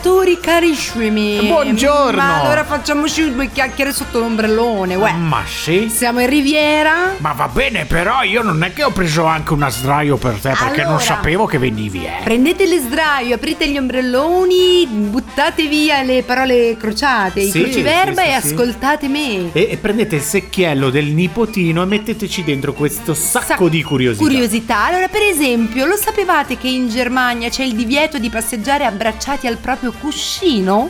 Speaker 8: amici, Ascoltatori carissimi.
Speaker 1: Buongiorno.
Speaker 8: Ma allora facciamoci due chiacchiere sotto l'ombrellone, uè.
Speaker 1: Ma sì?
Speaker 8: Siamo in Riviera.
Speaker 1: Ma va bene, però io non è che ho preso anche una sdraio per te perché non
Speaker 8: Allora.
Speaker 1: sapevo che venivi, eh.
Speaker 8: Prendete le sdraio, aprite gli ombrelloni, buttate via le parole crociate,
Speaker 1: Sì,
Speaker 8: i cruciverba
Speaker 1: sì, sì,
Speaker 8: e ascoltate me.
Speaker 1: E, e prendete il secchiello del nipotino e metteteci dentro questo sacco
Speaker 8: Sac-
Speaker 1: di curiosità.
Speaker 8: Curiosità. Allora, per esempio, lo sapevate che in Germania c'è il divieto di passeggiare abbracciati al proprio cuscino?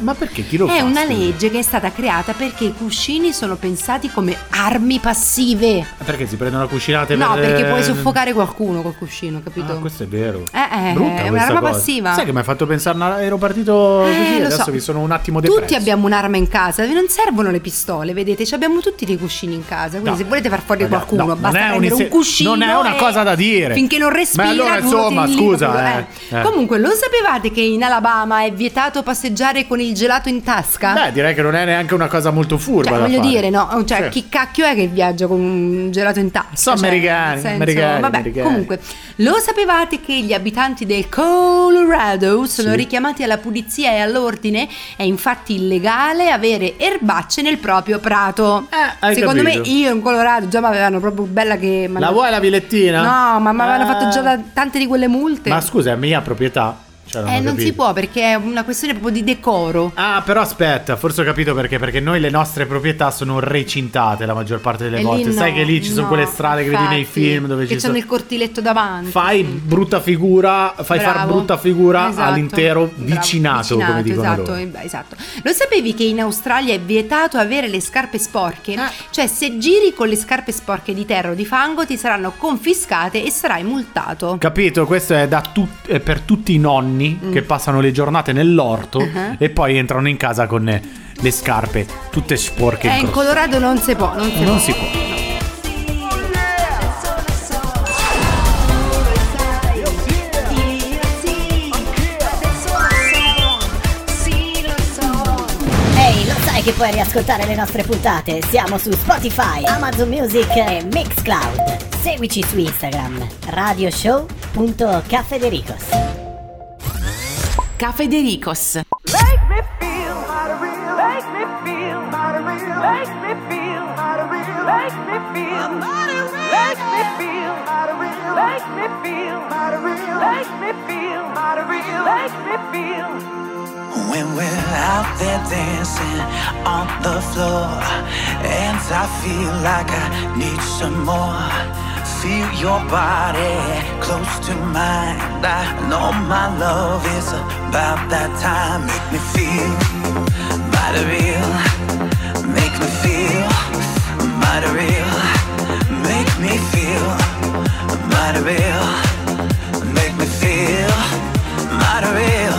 Speaker 1: Ma perché chi lo
Speaker 8: È
Speaker 1: fa?
Speaker 8: una
Speaker 1: scusa?
Speaker 8: legge che è stata creata perché i cuscini sono pensati come armi passive.
Speaker 1: Perché si prendono cucinate
Speaker 8: No,
Speaker 1: per...
Speaker 8: perché puoi soffocare qualcuno col cuscino, capito?
Speaker 1: Ah, questo è vero.
Speaker 8: Eh, eh,
Speaker 1: Brutta
Speaker 8: è una
Speaker 1: questa
Speaker 8: roba
Speaker 1: cosa.
Speaker 8: passiva.
Speaker 1: Sai che mi hai fatto pensare, ero partito così,
Speaker 8: Eh, lo
Speaker 1: adesso
Speaker 8: so.
Speaker 1: mi sono un attimo depresso.
Speaker 8: Tutti abbiamo un'arma in casa, non servono le pistole, vedete? Ci abbiamo tutti dei cuscini in casa. Quindi
Speaker 1: No.
Speaker 8: se volete far fuori
Speaker 1: No,
Speaker 8: qualcuno,
Speaker 1: no,
Speaker 8: basta
Speaker 1: non è un
Speaker 8: prendere un,
Speaker 1: inse-
Speaker 8: cuscino.
Speaker 1: non è una cosa da dire.
Speaker 8: Finché non respira.
Speaker 1: Ma allora, insomma,
Speaker 8: tieni lì
Speaker 1: scusa,
Speaker 8: proprio,
Speaker 1: eh, eh.
Speaker 8: Comunque, lo sapevate che in Alabama è vietato passeggiare con il gelato in tasca?
Speaker 1: Beh, direi che non è neanche una cosa molto furba
Speaker 8: Cioè, voglio
Speaker 1: fare.
Speaker 8: dire, no, cioè,
Speaker 1: Sì.
Speaker 8: chi cacchio è che viaggia con un gelato in tasca?
Speaker 1: Sono
Speaker 8: Cioè,
Speaker 1: americani,
Speaker 8: senso-
Speaker 1: americani,
Speaker 8: Vabbè,
Speaker 1: americani.
Speaker 8: comunque, lo sapevate che gli abitanti del Colorado sono
Speaker 1: Sì.
Speaker 8: richiamati alla pulizia e all'ordine? È infatti illegale avere erbacce nel proprio prato.
Speaker 1: hai
Speaker 8: Secondo
Speaker 1: capito.
Speaker 8: me io in Colorado già mi avevano proprio bella che...
Speaker 1: La vuoi la vilettina?
Speaker 8: No, ma mi avevano
Speaker 1: Eh.
Speaker 8: fatto già tante di quelle multe.
Speaker 1: Ma scusa, è mia proprietà. Cioè, non
Speaker 8: eh, non si può perché è una questione proprio di decoro.
Speaker 1: Ah, però aspetta, forse ho capito perché. Perché noi le nostre proprietà sono recintate la maggior parte delle
Speaker 8: E
Speaker 1: volte.
Speaker 8: lì
Speaker 1: Sai
Speaker 8: no,
Speaker 1: che lì ci sono
Speaker 8: no,
Speaker 1: quelle strade che vedi nei
Speaker 8: infatti,
Speaker 1: film dove
Speaker 8: che
Speaker 1: ci sono.
Speaker 8: il cortiletto davanti.
Speaker 1: Fai brutta figura, fai far
Speaker 8: Bravo.
Speaker 1: brutta figura
Speaker 8: Esatto.
Speaker 1: all'intero
Speaker 8: Bravo.
Speaker 1: vicinato, come dicono
Speaker 8: esatto,
Speaker 1: loro.
Speaker 8: eh, esatto. Lo sapevi che in Australia è vietato avere le scarpe sporche? Cioè, se giri con le scarpe sporche di terra o di fango, ti saranno confiscate e sarai multato.
Speaker 1: Capito? Questo è, da tut- è per tutti i nonni
Speaker 8: Mm.
Speaker 1: che passano le giornate nell'orto
Speaker 8: Uh-huh.
Speaker 1: e poi entrano in casa con le scarpe tutte sporche.
Speaker 8: Eh, in
Speaker 1: incrostate.
Speaker 8: Colorado non si può, non si
Speaker 1: Non
Speaker 8: può.
Speaker 1: si può.
Speaker 13: Ehi, lo sai che puoi riascoltare le nostre puntate? Siamo su Spotify, Amazon Music e Mixcloud. Seguici su Instagram, radioshow.cafedericos.
Speaker 2: Cafedericos.
Speaker 14: Make me feel mighty real. Make me feel mighty real. Make me feel mighty real. Make me feel mighty real. Make me feel mighty real. Make me feel mighty real. Make me feel mighty real. Make me feel.
Speaker 5: When we're out there dancing on the floor, and I feel like I need some more. Feel your body close to mine. I know my love is about that time. Make me feel mighty real. Make me feel mighty real. Make me feel mighty real. Make me feel mighty real.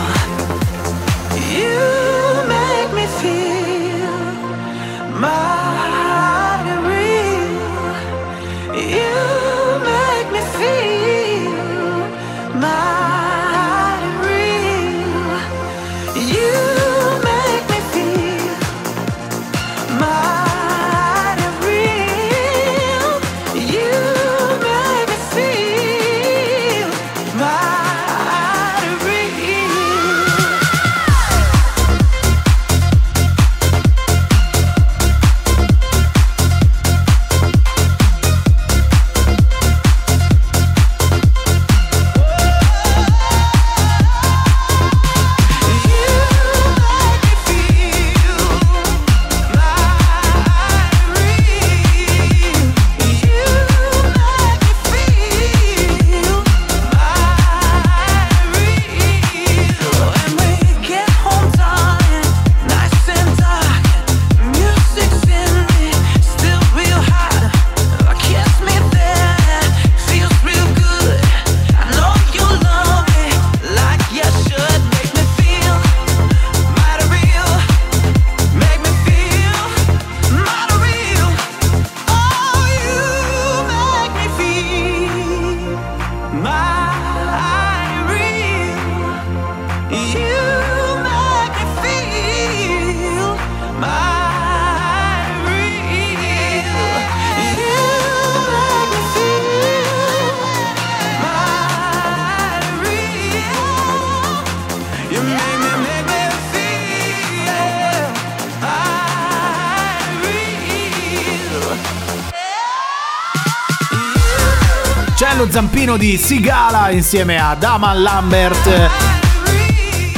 Speaker 1: Zampino di Sigala insieme a Daman Lambert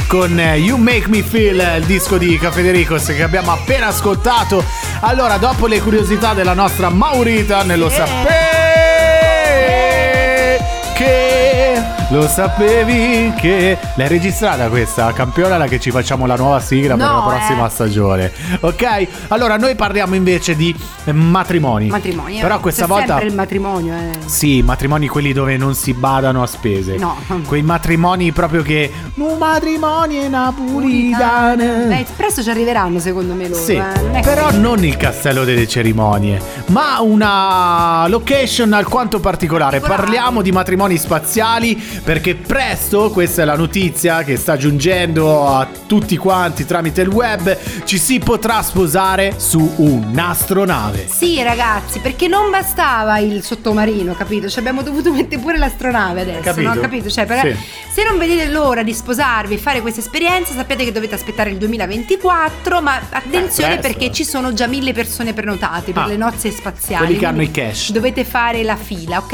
Speaker 1: con eh, You Make Me Feel, il disco di Cafedericos che abbiamo appena ascoltato. Allora, dopo le curiosità della nostra Maurita, ne lo sapevi che lo sapevi che l'hai registrata questa campiola che ci facciamo la nuova sigla per
Speaker 8: No,
Speaker 1: la prossima
Speaker 8: eh.
Speaker 1: stagione. Ok? Allora, noi parliamo invece di eh, matrimoni.
Speaker 8: Matrimonio.
Speaker 1: Però questa
Speaker 8: C'è
Speaker 1: volta
Speaker 8: sempre il matrimonio, eh.
Speaker 1: sì, matrimoni quelli dove non si badano a spese.
Speaker 8: No.
Speaker 1: Quei matrimoni proprio che. Un matrimonio in Napolitana.
Speaker 8: Beh, presto ci arriveranno secondo me loro.
Speaker 1: Sì,
Speaker 8: eh.
Speaker 1: Però non il castello delle cerimonie, ma una location alquanto particolare. Parliamo di matrimoni spaziali perché presto, questa è la notizia che sta giungendo a tutti quanti tramite il web, ci si potrà sposare su un'astronave.
Speaker 8: Sì, ragazzi, perché non bastava il sottomarino, capito? Ci abbiamo dovuto mettere pure l'astronave adesso,
Speaker 1: Capito?
Speaker 8: no? Capito? Cioè,
Speaker 1: Sì.
Speaker 8: se non vedete l'ora di sposarvi e fare questa esperienza, sappiate che dovete aspettare il 2024, ma attenzione
Speaker 1: Eh,
Speaker 8: perché ci sono già mille persone prenotate per
Speaker 1: Ah.
Speaker 8: le nozze spaziali.
Speaker 1: Quelli che hanno i cash.
Speaker 8: Dovete fare la fila, ok?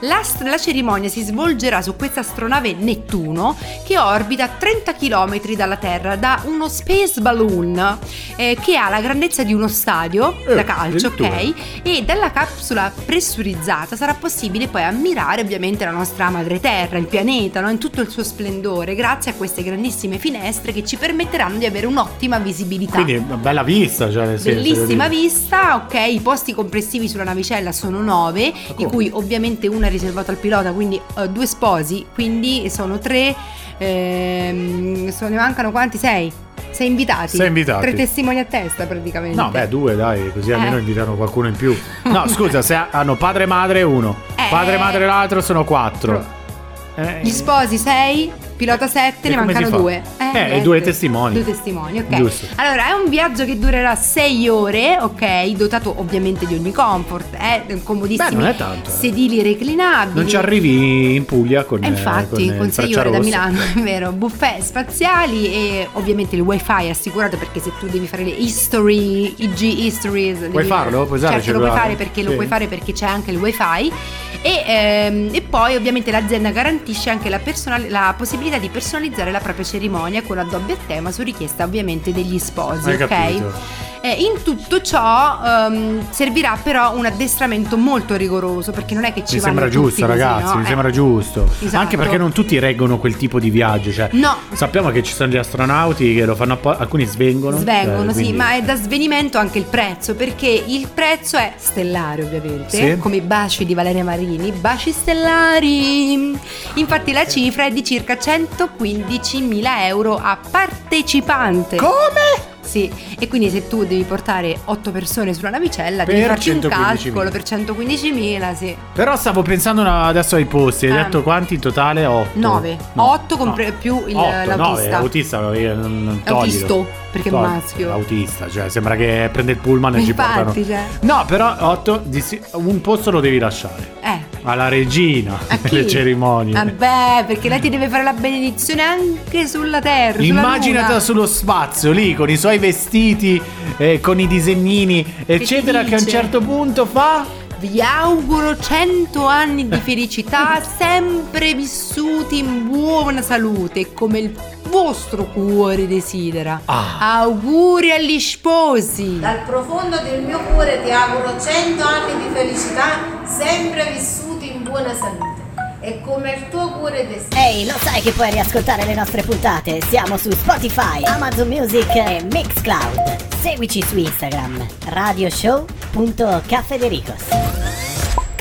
Speaker 8: La, ast- la cerimonia si svolgerà su questa astronave Nettuno che orbita a 30 km dalla Terra da uno space balloon eh, che ha la grandezza di uno stadio
Speaker 1: Eh,
Speaker 8: da calcio, ok? E dalla capsula pressurizzata sarà possibile poi ammirare ovviamente la nostra madre Terra, il pianeta, no? in tutto il suo splendore, grazie a queste grandissime finestre che ci permetteranno di avere un'ottima visibilità.
Speaker 1: Quindi una bella vista, cioè nel senso,
Speaker 8: Bellissima vista, ok, i posti complessivi sulla navicella sono nove, di cui ovviamente una è riservata al pilota, quindi eh, due sposi, quindi sono tre, ehm, sono- ne mancano quanti? Sei? Sei invitati?
Speaker 1: Sei invitati.
Speaker 8: Tre testimoni a testa praticamente.
Speaker 1: No, beh, due, dai, così almeno
Speaker 8: Eh.
Speaker 1: invitano qualcuno in più. No, scusa, se hanno padre e madre uno,
Speaker 8: Eh.
Speaker 1: padre e madre l'altro sono quattro.
Speaker 8: Gli sposi sei, pilota sette,
Speaker 1: E
Speaker 8: ne mancano due.
Speaker 1: Eh, e
Speaker 8: niente.
Speaker 1: due testimoni.
Speaker 8: Due testimoni, ok.
Speaker 1: Giusto.
Speaker 8: Allora, è un viaggio che durerà sei ore, ok, dotato ovviamente di ogni comfort, eh, comodissimi
Speaker 1: Beh, è tanto, eh.
Speaker 8: sedili reclinabili.
Speaker 1: non ci arrivi in Puglia con
Speaker 8: E infatti,
Speaker 1: eh,
Speaker 8: con,
Speaker 1: il
Speaker 8: 6 ore da
Speaker 1: Frecciarossa.
Speaker 8: Milano, è vero, buffet spaziali e ovviamente il wifi assicurato perché se tu devi fare le history, IG histories.
Speaker 1: Puoi farlo? Puoi usare
Speaker 8: Certo, lo puoi fare perché lo
Speaker 1: Sì.
Speaker 8: puoi fare perché c'è anche il wifi e, ehm, e poi ovviamente l'azienda garantisce anche la, personal- la possibilità di personalizzare la propria cerimonia con addobbi a tema su richiesta ovviamente degli sposi,
Speaker 1: Hai
Speaker 8: ok?
Speaker 1: capito.
Speaker 8: Eh, in tutto ciò ehm, servirà però un addestramento molto rigoroso perché non è che ci
Speaker 1: Mi sembra giusto,
Speaker 8: così,
Speaker 1: ragazzi,
Speaker 8: no?
Speaker 1: mi
Speaker 8: Eh.
Speaker 1: sembra giusto.
Speaker 8: Esatto.
Speaker 1: Anche perché non tutti reggono quel tipo di viaggio. Cioè,
Speaker 8: No.
Speaker 1: Sappiamo che ci sono gli astronauti che lo fanno apposta, alcuni svengono.
Speaker 8: Svengono,
Speaker 1: eh,
Speaker 8: sì,
Speaker 1: quindi-
Speaker 8: ma è da svenimento anche il prezzo, perché il prezzo è stellare ovviamente,
Speaker 1: Sì.
Speaker 8: come i baci di Valeria Marini, baci stellari. Infatti la cifra è di circa 115.000 euro a partecipante.
Speaker 1: Come?
Speaker 8: Sì, e quindi se tu devi portare 8 persone sulla navicella, devi
Speaker 1: Per
Speaker 8: farci un
Speaker 1: 115.000.
Speaker 8: calcolo per 115.000, sì.
Speaker 1: Però stavo pensando una- adesso ai posti. Hai
Speaker 8: Ah.
Speaker 1: detto quanti in totale? 8.
Speaker 8: 9, 8 più il, l'autista.
Speaker 1: No, autista, eh, non, non toglilo.
Speaker 8: Autisto, perché è maschio.
Speaker 1: Autista, cioè sembra che prende il pullman e ci portano.
Speaker 8: Cioè.
Speaker 1: No, però 8 un posto lo devi lasciare.
Speaker 8: Eh.
Speaker 1: Alla regina
Speaker 8: A chi?
Speaker 1: delle cerimonie.
Speaker 8: Vabbè, perché lei ti deve fare la benedizione anche sulla terra.
Speaker 1: Immaginatela sullo spazio lì con i suoi vestiti, eh, con i disegnini, eccetera,
Speaker 8: ti
Speaker 1: che a un certo punto fa.
Speaker 8: Vi auguro 100 anni di felicità, sempre vissuti in buona salute, come il vostro cuore desidera.
Speaker 1: Ah.
Speaker 8: Auguri agli sposi.
Speaker 15: Dal profondo del mio cuore ti auguro 100 anni di felicità, sempre vissuti in buona salute. E come il tuo cuore desidera.
Speaker 13: Ehi, lo sai che puoi riascoltare le nostre puntate? Siamo su Spotify, Amazon Music e Mixcloud. Seguici su Instagram, radioshow.cafedericos.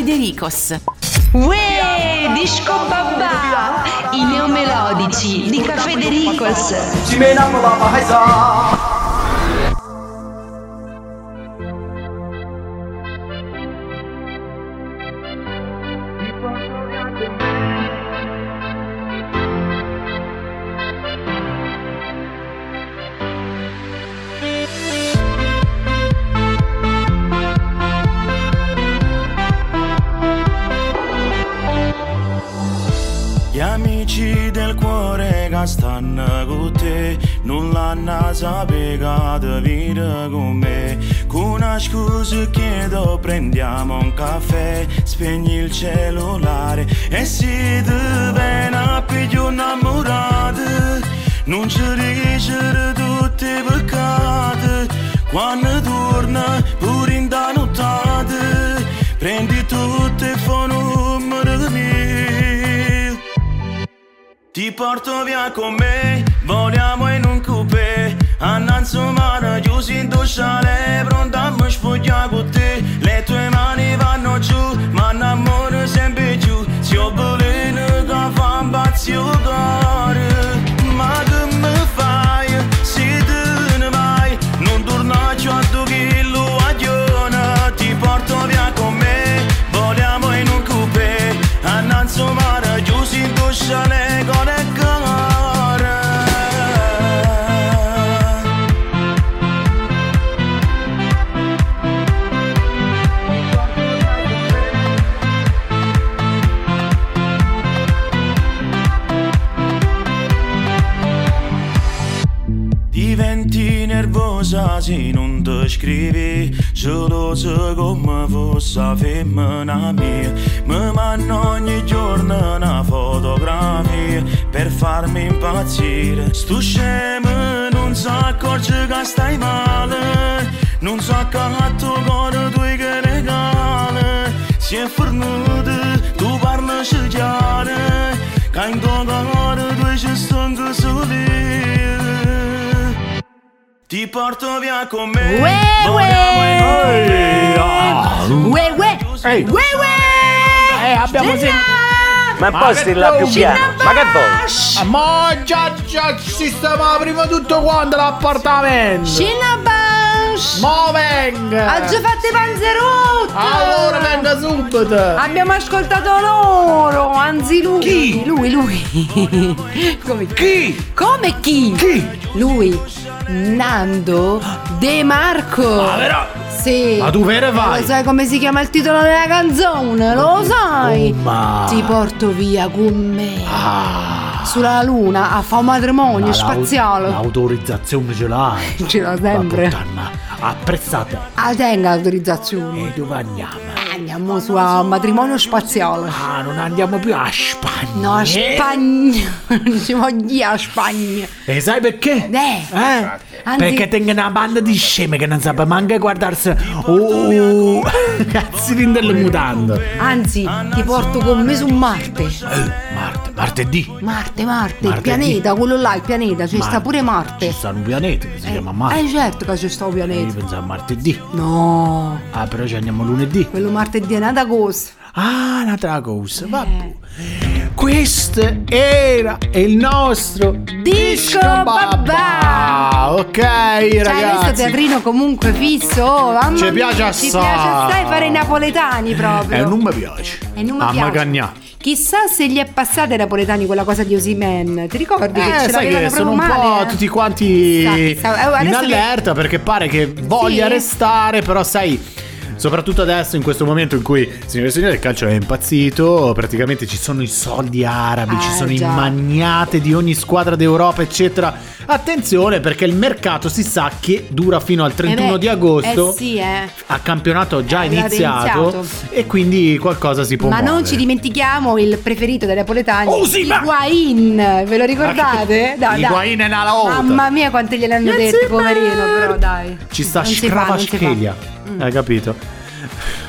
Speaker 9: Caffè De Ricos.
Speaker 2: Uè, disco babà, i neomelodici di Caffè De
Speaker 16: amici del cuore che stanno con te non l'hanno saputo venire con me. Con una scusa chiedo prendiamo un caffè, spegni il cellulare e si ti viene a pigliare innamorata. Non ci riesce tutti i peccati quando torna pure in da nottata. Prendi tutto e fa numero di me. Ti porto via con me, vogliamo in un coupé. Annanzi mare, chiusi in dusciale, pronta a mi spogliare con te. Le tue mani vanno giù, ma l'amore sempre giù. Si ho voleno che fa impazzire cuore. Ma che mi fai, se te ne vai. Non torna più a due chilo a giorno Ti porto via con me, vogliamo in un coupé. Annanzi mare, chiusi in dusciale, con non ti scrivi Gelosa come fosse femmina mia Mi mando ogni giorno una fotografia Per farmi impazzire. Sto scemo non si accorge che stai male Non so che a tuo cuore tu che regale Si è fornuto, tu parli scegliare Che in tuo cuore tu ci stanno ti porto via con me.
Speaker 8: Uè, uè. Uè, uè.
Speaker 1: Ehi.
Speaker 8: Uè, uè.
Speaker 1: Eh, abbiamo sentito.
Speaker 17: Ma posti là più piano. Ma che vuoi?
Speaker 1: Ma già, già sistema prima tutto quanto l'appartamento.
Speaker 8: Cinnabash.
Speaker 1: Mo venga.
Speaker 8: Ha già fatto i panzerotti.
Speaker 1: Allora venga subito.
Speaker 8: Abbiamo ascoltato loro, anzi lui.
Speaker 1: Chi?
Speaker 8: Lui, lui. Come
Speaker 1: chi?
Speaker 8: Come chi?
Speaker 1: Chi?
Speaker 8: Lui. Nando De Marco.
Speaker 1: Ma però-
Speaker 8: Sì.
Speaker 1: Ma tu vero vai?
Speaker 8: Lo sai come si chiama il titolo della canzone? Lo sai?
Speaker 1: Oh, ma-
Speaker 8: Ti porto via con me.
Speaker 1: Ah.
Speaker 8: Sulla luna a fare un matrimonio
Speaker 1: Ma
Speaker 8: spaziale.
Speaker 1: L'autorizzazione ce l'hai.
Speaker 8: Ce l'ho sempre.
Speaker 1: Puttana, apprezzate.
Speaker 8: Ah, tenga l'autorizzazione.
Speaker 1: E dove andiamo?
Speaker 8: Andiamo su a un matrimonio spaziale.
Speaker 1: Ah, non andiamo più a Spagna.
Speaker 8: No, a Spagna. Ci voglio a Spagna.
Speaker 1: E sai perché?
Speaker 8: Eh.
Speaker 1: Eh?
Speaker 8: Anzi-
Speaker 1: Perché tengo una banda di sceme che non sa manco guardarsi. Oh, cazzo di delle mutande.
Speaker 8: Anzi, ti porto con me su Marte.
Speaker 1: Eh, Marte, martedì.
Speaker 8: Marte, Marte, il pianeta, quello là, il pianeta, ci sta pure Marte.
Speaker 1: Ci sta un pianeta che si chiama Marte.
Speaker 8: Eh certo che ci sta un
Speaker 1: Io
Speaker 8: pianeta.
Speaker 1: pensavo martedì.
Speaker 8: No,
Speaker 1: Ah, però ci andiamo lunedì.
Speaker 8: quello martedì è nata cosa.
Speaker 1: Ah, un'altra cosa. Vabbè. Questo era il nostro
Speaker 8: Disco
Speaker 1: babà. Ok,
Speaker 8: Cioè, questo
Speaker 1: ragazzi.
Speaker 8: teatrino comunque fisso, oh, mamma
Speaker 1: Ci piace
Speaker 8: Ci
Speaker 1: assai.
Speaker 8: piace assai fare i napoletani proprio.
Speaker 1: Eh, non mi piace.
Speaker 8: E non mi
Speaker 1: Ah,
Speaker 8: piace.
Speaker 1: ma cagnà.
Speaker 8: Chissà se gli è passata ai napoletani quella cosa di Osimen. Ti ricordi che
Speaker 1: Eh,
Speaker 8: ce
Speaker 1: sai
Speaker 8: l'avevano
Speaker 1: che sono un po'
Speaker 8: male? eh?
Speaker 1: tutti quanti
Speaker 8: Chissà, chissà. Eh,
Speaker 1: in
Speaker 8: che-
Speaker 1: allerta perché pare che voglia
Speaker 8: Sì.
Speaker 1: restare, però sai. Soprattutto adesso, in questo momento in cui signore e signori il calcio è impazzito, praticamente ci sono i soldi arabi, ci
Speaker 8: Eh,
Speaker 1: sono
Speaker 8: già.
Speaker 1: i magnate di ogni squadra d'Europa, eccetera. Attenzione perché il mercato si sa che dura fino al 31
Speaker 8: Eh beh,
Speaker 1: di agosto.
Speaker 8: Eh sì, eh.
Speaker 1: A campionato già
Speaker 8: Eh,
Speaker 1: iniziato,
Speaker 8: iniziato.
Speaker 1: e quindi qualcosa si può
Speaker 8: Ma non
Speaker 1: muovere.
Speaker 8: ci dimentichiamo il preferito dei napoletani,
Speaker 1: Oh, sì, ma-
Speaker 8: Higuain, ve lo ricordate? Dai.
Speaker 1: Higuain è una.
Speaker 8: Mamma mia quanti gliel'hanno detto, poverino, però dai.
Speaker 1: Ci sta
Speaker 8: Non Mm.
Speaker 1: Hai capito?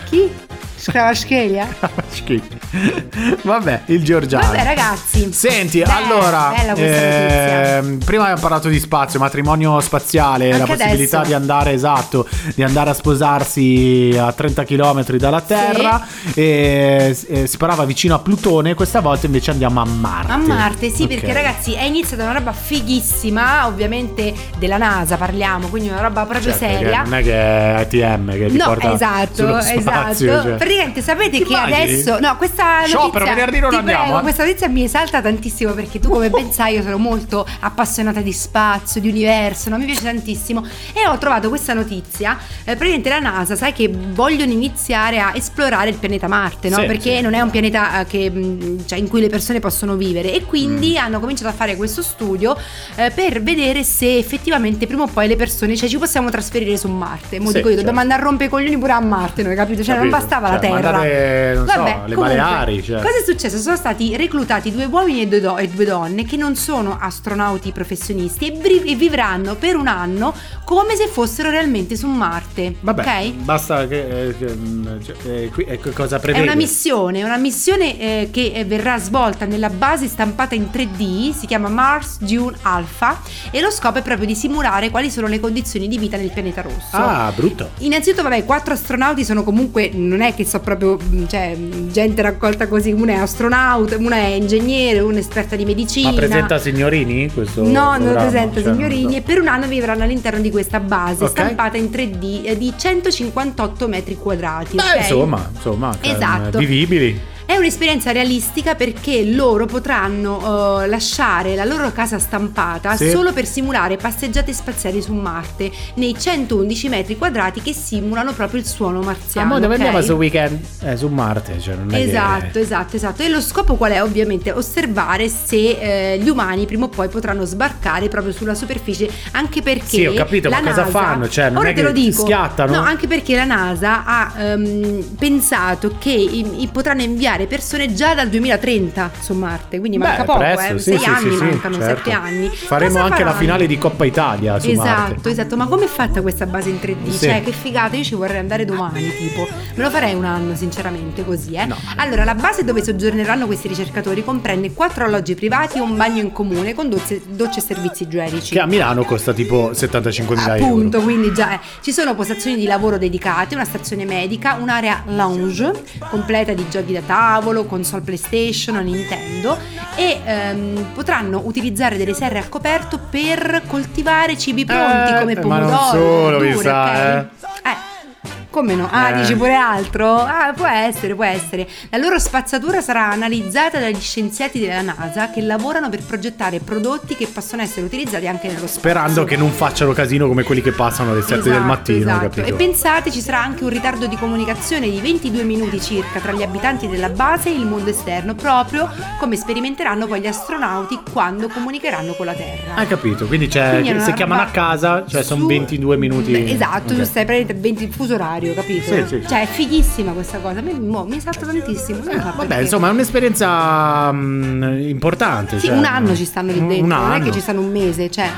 Speaker 8: Chi? Scravaschelia.
Speaker 1: Vabbè, il Giorgiano.
Speaker 8: Vabbè, ragazzi.
Speaker 1: Senti,
Speaker 8: Beh,
Speaker 1: allora,
Speaker 8: bella
Speaker 1: ehm, prima abbiamo parlato di spazio, matrimonio spaziale, la
Speaker 8: Anche
Speaker 1: possibilità
Speaker 8: adesso.
Speaker 1: di andare, esatto, di andare a sposarsi a 30 km dalla Terra e, e si parava vicino a Plutone, questa volta invece andiamo a Marte.
Speaker 8: A Marte, sì,
Speaker 1: Ok.
Speaker 8: perché ragazzi è iniziata una roba fighissima, ovviamente della NASA parliamo, quindi una roba proprio
Speaker 1: Certo,
Speaker 8: seria.
Speaker 1: non è che è ATM che ti
Speaker 8: No,
Speaker 1: porta
Speaker 8: esatto,
Speaker 1: sullo
Speaker 8: esatto.
Speaker 1: spazio, cioè.
Speaker 8: Praticamente sapete
Speaker 1: Ti
Speaker 8: che adesso. No, questa
Speaker 1: Sciopero,
Speaker 8: notizia.
Speaker 1: venerdì non andiamo,
Speaker 8: prego,
Speaker 1: eh.
Speaker 8: Questa notizia mi esalta tantissimo perché tu, come ben sai, io sono molto appassionata di spazio, di universo, no? mi piace tantissimo. E ho trovato questa notizia. Eh, praticamente la NASA, sai che vogliono iniziare a esplorare il pianeta Marte, no?
Speaker 1: Sì,
Speaker 8: perché
Speaker 1: sì.
Speaker 8: non è un pianeta eh, che, mh, cioè, in cui le persone possono vivere. E quindi
Speaker 1: Mm.
Speaker 8: hanno cominciato a fare questo studio eh, per vedere se effettivamente prima o poi le persone, cioè ci possiamo trasferire su Marte. Mo
Speaker 1: Sì,
Speaker 8: dico io,
Speaker 1: certo.
Speaker 8: dobbiamo andare a rompere i coglioni pure a Marte, noi capito? Cioè non
Speaker 1: Capito?
Speaker 8: bastava la
Speaker 1: Cioè,
Speaker 8: Terra.
Speaker 1: mandare, non so,
Speaker 8: Vabbè,
Speaker 1: le
Speaker 8: comunque,
Speaker 1: Baleari, cioè.
Speaker 8: Cosa è successo? Sono stati reclutati due uomini e due, do- e due donne che non sono astronauti professionisti e, bri- e vivranno per un anno come se fossero realmente su Marte.
Speaker 1: Vabbè,
Speaker 8: ok?
Speaker 1: basta che, eh, che, mm, cioè, eh, qui- ecco cosa
Speaker 8: È
Speaker 1: prevede.
Speaker 8: una missione, è una missione eh, che eh, verrà svolta nella base stampata in 3D, si chiama Mars Dune Alpha e lo scopo è proprio di simulare quali sono le condizioni di vita nel pianeta rosso.
Speaker 1: Ah, brutto.
Speaker 8: Innanzitutto, vabbè, quattro astronauti sono comunque, non è che so proprio, mh, cioè, gente raccolta così, una è astronauta, una è ingegnere, una è esperta di medicina.
Speaker 1: Ma presenta signorini questo
Speaker 8: No, non
Speaker 1: programma?
Speaker 8: presenta
Speaker 1: Cioè,
Speaker 8: signorini
Speaker 1: non
Speaker 8: e per un anno vivranno all'interno di questa base
Speaker 1: Ok.
Speaker 8: stampata in 3D eh, di 158 metri quadrati.
Speaker 1: Beh, insomma, insomma, cioè,
Speaker 8: Esatto.
Speaker 1: vivibili.
Speaker 8: È un'esperienza realistica perché loro potranno eh, lasciare la loro casa stampata
Speaker 1: Sì.
Speaker 8: solo per simulare passeggiate spaziali su Marte nei 111 metri quadrati che simulano proprio il suono
Speaker 1: Ma
Speaker 8: marziano.
Speaker 1: mo dove
Speaker 8: ok?
Speaker 1: andiamo su weekend? Eh, su Marte, cioè non è che-
Speaker 8: Esatto, esatto, esatto. E lo scopo qual è? Ovviamente osservare se eh, gli umani prima o poi potranno sbarcare proprio sulla superficie, anche perché
Speaker 1: Sì, ho capito,
Speaker 8: la
Speaker 1: ma cosa
Speaker 8: NASA-
Speaker 1: fanno? Cioè, non
Speaker 8: ora
Speaker 1: è
Speaker 8: te lo dico.
Speaker 1: schiattano?
Speaker 8: No, anche perché la NASA ha ehm, pensato che i- i potranno inviare persone già dal 2030 su Marte, quindi
Speaker 1: Beh,
Speaker 8: manca poco,
Speaker 1: presto,
Speaker 8: eh,
Speaker 1: sì,
Speaker 8: sei
Speaker 1: sì,
Speaker 8: anni
Speaker 1: sì,
Speaker 8: mancano,
Speaker 1: certo.
Speaker 8: sette anni.
Speaker 1: Faremo
Speaker 8: Cosa
Speaker 1: anche la
Speaker 8: faranno?
Speaker 1: finale di Coppa Italia su
Speaker 8: Esatto,
Speaker 1: Marte.
Speaker 8: esatto, ma come è fatta questa base in 3D?
Speaker 1: Sì.
Speaker 8: Cioè, che figata, io ci vorrei andare domani, tipo. Me lo farei un anno, sinceramente, così, eh. Allora, la base dove soggiorneranno questi ricercatori comprende quattro alloggi privati e un bagno in comune con docce, docce e servizi igienici.
Speaker 1: Che a Milano costa tipo 75.000 euro.
Speaker 8: Appunto, quindi già eh, ci sono postazioni di lavoro dedicate, una stazione medica, un'area lounge completa di giochi da tavolo, console PlayStation o Nintendo e ehm, potranno utilizzare delle serre a coperto per coltivare cibi pronti
Speaker 1: Eh,
Speaker 8: come
Speaker 1: ma non solo, mi
Speaker 8: verdure,
Speaker 1: sa,
Speaker 8: ok? Eh, Come no? Ah,
Speaker 1: Eh.
Speaker 8: dici pure altro? Ah, può essere, può essere. La loro spazzatura sarà analizzata dagli scienziati della NASA che lavorano per progettare prodotti che possono essere utilizzati anche nello spazio.
Speaker 1: Sperando che non facciano casino come quelli che passano alle 7 del
Speaker 8: Esatto,
Speaker 1: mattino,
Speaker 8: esatto.
Speaker 1: capito?
Speaker 8: E pensate, ci sarà anche un ritardo di comunicazione di 22 minuti circa tra gli abitanti della base e il mondo esterno, proprio come sperimenteranno poi gli astronauti quando comunicheranno con la Terra.
Speaker 1: Hai capito? Quindi, c'è,
Speaker 8: Quindi
Speaker 1: se chiamano a casa, cioè sono
Speaker 8: su-
Speaker 1: 22 minuti.
Speaker 8: Esatto,
Speaker 1: Ok.
Speaker 8: tu stai praticamente 20 il fuso orario, capito?
Speaker 1: Sì, sì.
Speaker 8: Cioè, è fighissima questa cosa. A me mo- mi salta tantissimo. so
Speaker 1: Vabbè,
Speaker 8: perché.
Speaker 1: insomma, è un'esperienza mm, importante.
Speaker 8: Sì,
Speaker 1: cioè-
Speaker 8: un anno ci stanno lì dentro,
Speaker 1: un
Speaker 8: non è
Speaker 1: anno.
Speaker 8: che ci stanno un mese, cioè.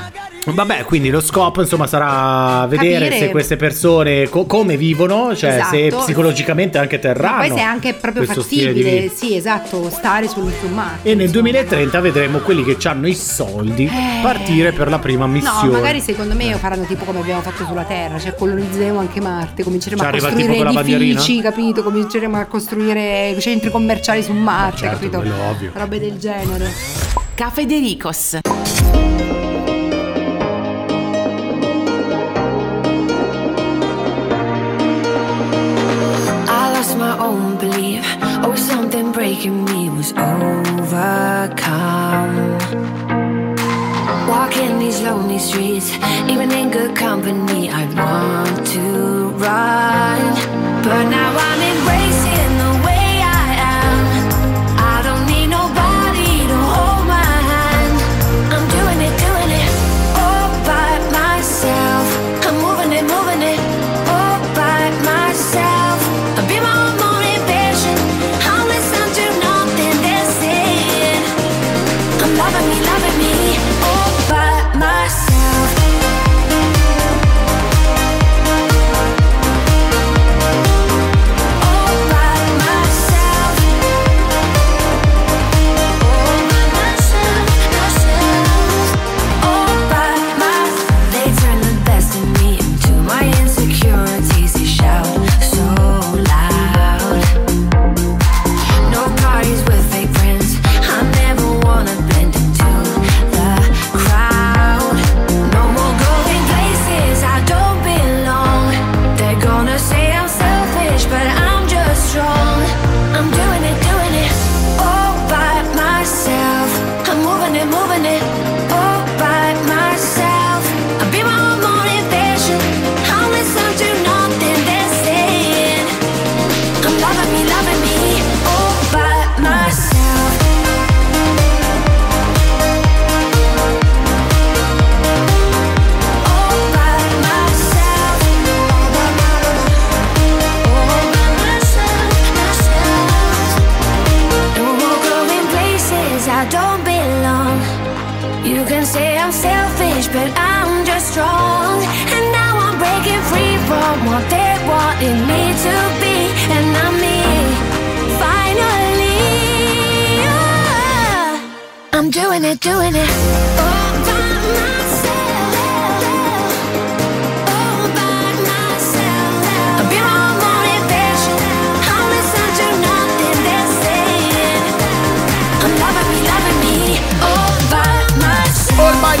Speaker 1: Vabbè, quindi lo scopo insomma sarà vedere
Speaker 8: Capire-
Speaker 1: se queste persone co- come vivono, cioè se
Speaker 8: Esatto.
Speaker 1: psicologicamente anche
Speaker 8: Ma
Speaker 1: terranno.
Speaker 8: poi se è anche proprio fattibile, sì, esatto, stare sul, sul Marte.
Speaker 1: E nel 2030 vedremo quelli che hanno i soldi
Speaker 8: Eh.
Speaker 1: partire per la prima missione.
Speaker 8: No, magari secondo me faranno tipo come abbiamo fatto sulla Terra, cioè colonizzeremo anche Marte, cominceremo
Speaker 1: Cioè,
Speaker 8: a costruire
Speaker 1: tipo con la
Speaker 8: edifici, capito? Cominceremo a costruire centri commerciali su Marte,
Speaker 1: certo,
Speaker 8: capito?
Speaker 1: quello ovvio.
Speaker 8: Robe del genere.
Speaker 9: Caffè De Ricos.
Speaker 11: I lost my own belief. Oh, something breaking me was overcome. Walking these lonely streets, even in good company, I want to run. But now I'm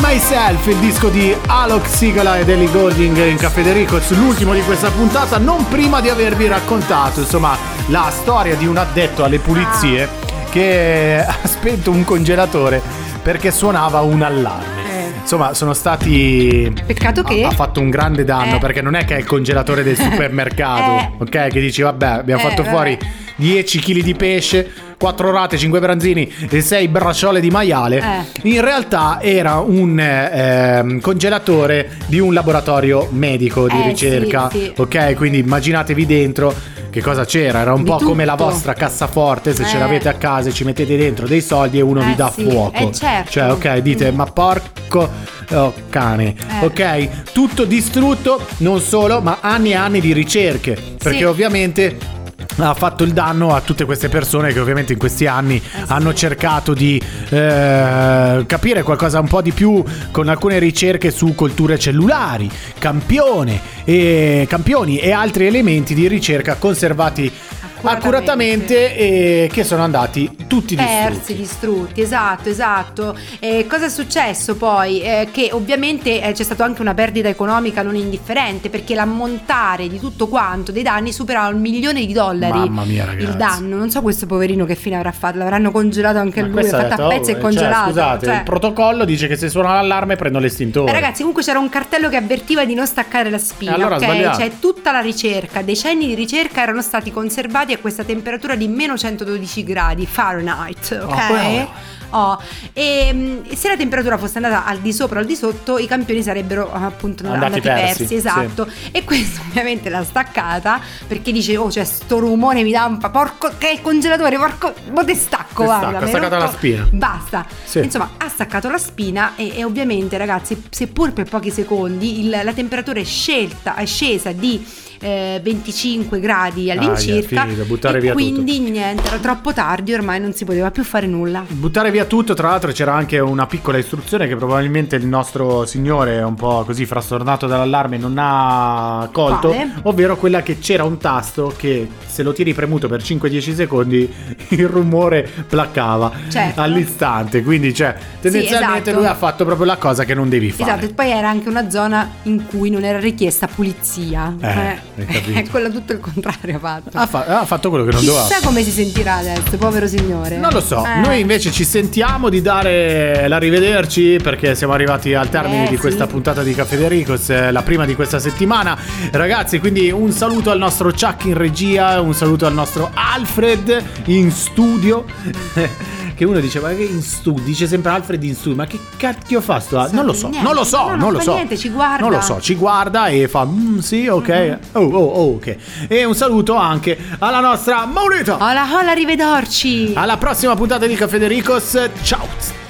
Speaker 11: by Myself,
Speaker 1: il disco di Alok Sigala ed Ellie Golding in Caffè De Ricos, l'ultimo di questa puntata, non prima di avervi raccontato, insomma, la storia di un addetto alle pulizie che ha spento un congelatore perché suonava un allarme. Insomma, sono stati.
Speaker 8: Peccato che.
Speaker 1: Ha fatto un grande danno
Speaker 8: Eh.
Speaker 1: perché non è che è il congelatore del supermercato,
Speaker 8: Eh.
Speaker 1: ok? Che dici, vabbè, abbiamo
Speaker 8: Eh,
Speaker 1: fatto
Speaker 8: vabbè.
Speaker 1: fuori 10 kg di pesce, 4 rate, 5 branzini e 6 bracciole di maiale.
Speaker 8: Eh.
Speaker 1: In realtà era un ehm, congelatore di un laboratorio medico di
Speaker 8: Eh,
Speaker 1: ricerca,
Speaker 8: sì, sì.
Speaker 1: ok? Quindi immaginatevi dentro che cosa c'era, era un
Speaker 8: Di
Speaker 1: po' come la
Speaker 8: tutto.
Speaker 1: vostra cassaforte, se ce
Speaker 8: Eh.
Speaker 1: l'avete a casa e ci mettete dentro dei soldi e uno
Speaker 8: Eh,
Speaker 1: vi dà
Speaker 8: sì.
Speaker 1: fuoco.
Speaker 8: Eh, certo.
Speaker 1: Cioè, ok, dite, ma porco oh, cane,
Speaker 8: Eh.
Speaker 1: ok? Tutto distrutto, non solo, ma anni e anni di ricerche, perché ovviamente ha fatto il danno a tutte queste persone che ovviamente in questi anni hanno cercato di eh, capire qualcosa un po' di più con alcune ricerche su colture cellulari, campione e, campioni e altri elementi di ricerca conservati accuratamente e che sono andati tutti distrutti.
Speaker 8: persi, distrutti, esatto, esatto. E cosa è successo poi? Eh, che ovviamente eh, c'è stata anche una perdita economica non indifferente perché l'ammontare di tutto quanto dei danni superava un milione di dollari.
Speaker 1: Mamma mia, ragazzi.
Speaker 8: Il danno, non so questo poverino che fine avrà fatto, l'avranno congelato anche
Speaker 1: Ma
Speaker 8: lui,
Speaker 1: questo ha
Speaker 8: fatto
Speaker 1: detto,
Speaker 8: a pezzi
Speaker 1: oh,
Speaker 8: e
Speaker 1: cioè,
Speaker 8: congelato.
Speaker 1: scusate,
Speaker 8: cioè.
Speaker 1: il protocollo dice che se suona l'allarme prendo l'estintore.
Speaker 8: Eh, ragazzi, comunque c'era un cartello che avvertiva di non staccare la spina,
Speaker 1: allora
Speaker 8: ok?
Speaker 1: sbagliato.
Speaker 8: Cioè, tutta la ricerca, decenni di ricerca erano stati conservati a questa temperatura di meno 112 gradi Fahrenheit, ok?
Speaker 1: Oh, oh.
Speaker 8: E mm, se la temperatura fosse andata al di sopra o al di sotto, i campioni sarebbero ah, appunto
Speaker 1: Andati
Speaker 8: andati,
Speaker 1: persi,
Speaker 8: persi, esatto. E questo ovviamente l'ha staccata perché dice: Oh, c'è sto rumore, mi dà un pa- porco che è il congelatore, porco. Mo te stacco, guarda.
Speaker 1: ha staccato la spina.
Speaker 8: Basta.
Speaker 1: Sì.
Speaker 8: Insomma, ha staccato la spina e, e ovviamente, ragazzi, seppur per pochi secondi, il- la temperatura è scelta, è scesa di eh, 25 gradi all'incirca.
Speaker 1: Aia, finito, buttare
Speaker 8: e
Speaker 1: via
Speaker 8: quindi niente, era troppo tardi, ormai non si poteva più fare nulla.
Speaker 1: Buttare via tutto, tra l'altro c'era anche una piccola istruzione che probabilmente il nostro signore, un po' così frastornato dall'allarme, non ha colto,
Speaker 8: Quale?
Speaker 1: ovvero quella che c'era un tasto che se lo tiri premuto per 5-10 secondi il rumore placcava
Speaker 8: Certo.
Speaker 1: all'istante, quindi cioè tendenzialmente
Speaker 8: esatto.
Speaker 1: lui ha fatto proprio la cosa che non devi fare.
Speaker 8: Esatto, e poi era anche una zona in cui non era richiesta pulizia.
Speaker 1: Eh, capito.
Speaker 8: È quello tutto il contrario ha fatto.
Speaker 1: Ha, fa- ha fatto quello che non doveva.
Speaker 8: Chissà come si sentirà adesso, povero signore.
Speaker 1: Non lo so,
Speaker 8: Eh.
Speaker 1: noi invece ci sentiamo di dare l'arrivederci perché siamo arrivati al termine
Speaker 8: Eh,
Speaker 1: di
Speaker 8: sì.
Speaker 1: questa puntata di Caffè De Ricos, eh, la prima di questa settimana. Ragazzi, quindi un saluto al nostro Chuck in regia, un saluto al nostro Alfred in studio. che uno dice, ma che in studio? Dice sempre Alfred in studio, ma che cacchio fa sto? Al-" Non lo so,
Speaker 8: Niente,
Speaker 1: non lo so,
Speaker 8: no, non
Speaker 1: lo so.
Speaker 8: niente, ci guarda.
Speaker 1: Non lo so, ci guarda e fa, "Mm, sì, ok.
Speaker 8: Mm-hmm.
Speaker 1: Oh, oh, oh, ok. E un saluto anche alla nostra Maurita.
Speaker 8: Hola, hola, arrivederci.
Speaker 1: Alla prossima puntata di Caffè De Ricos. Ciao.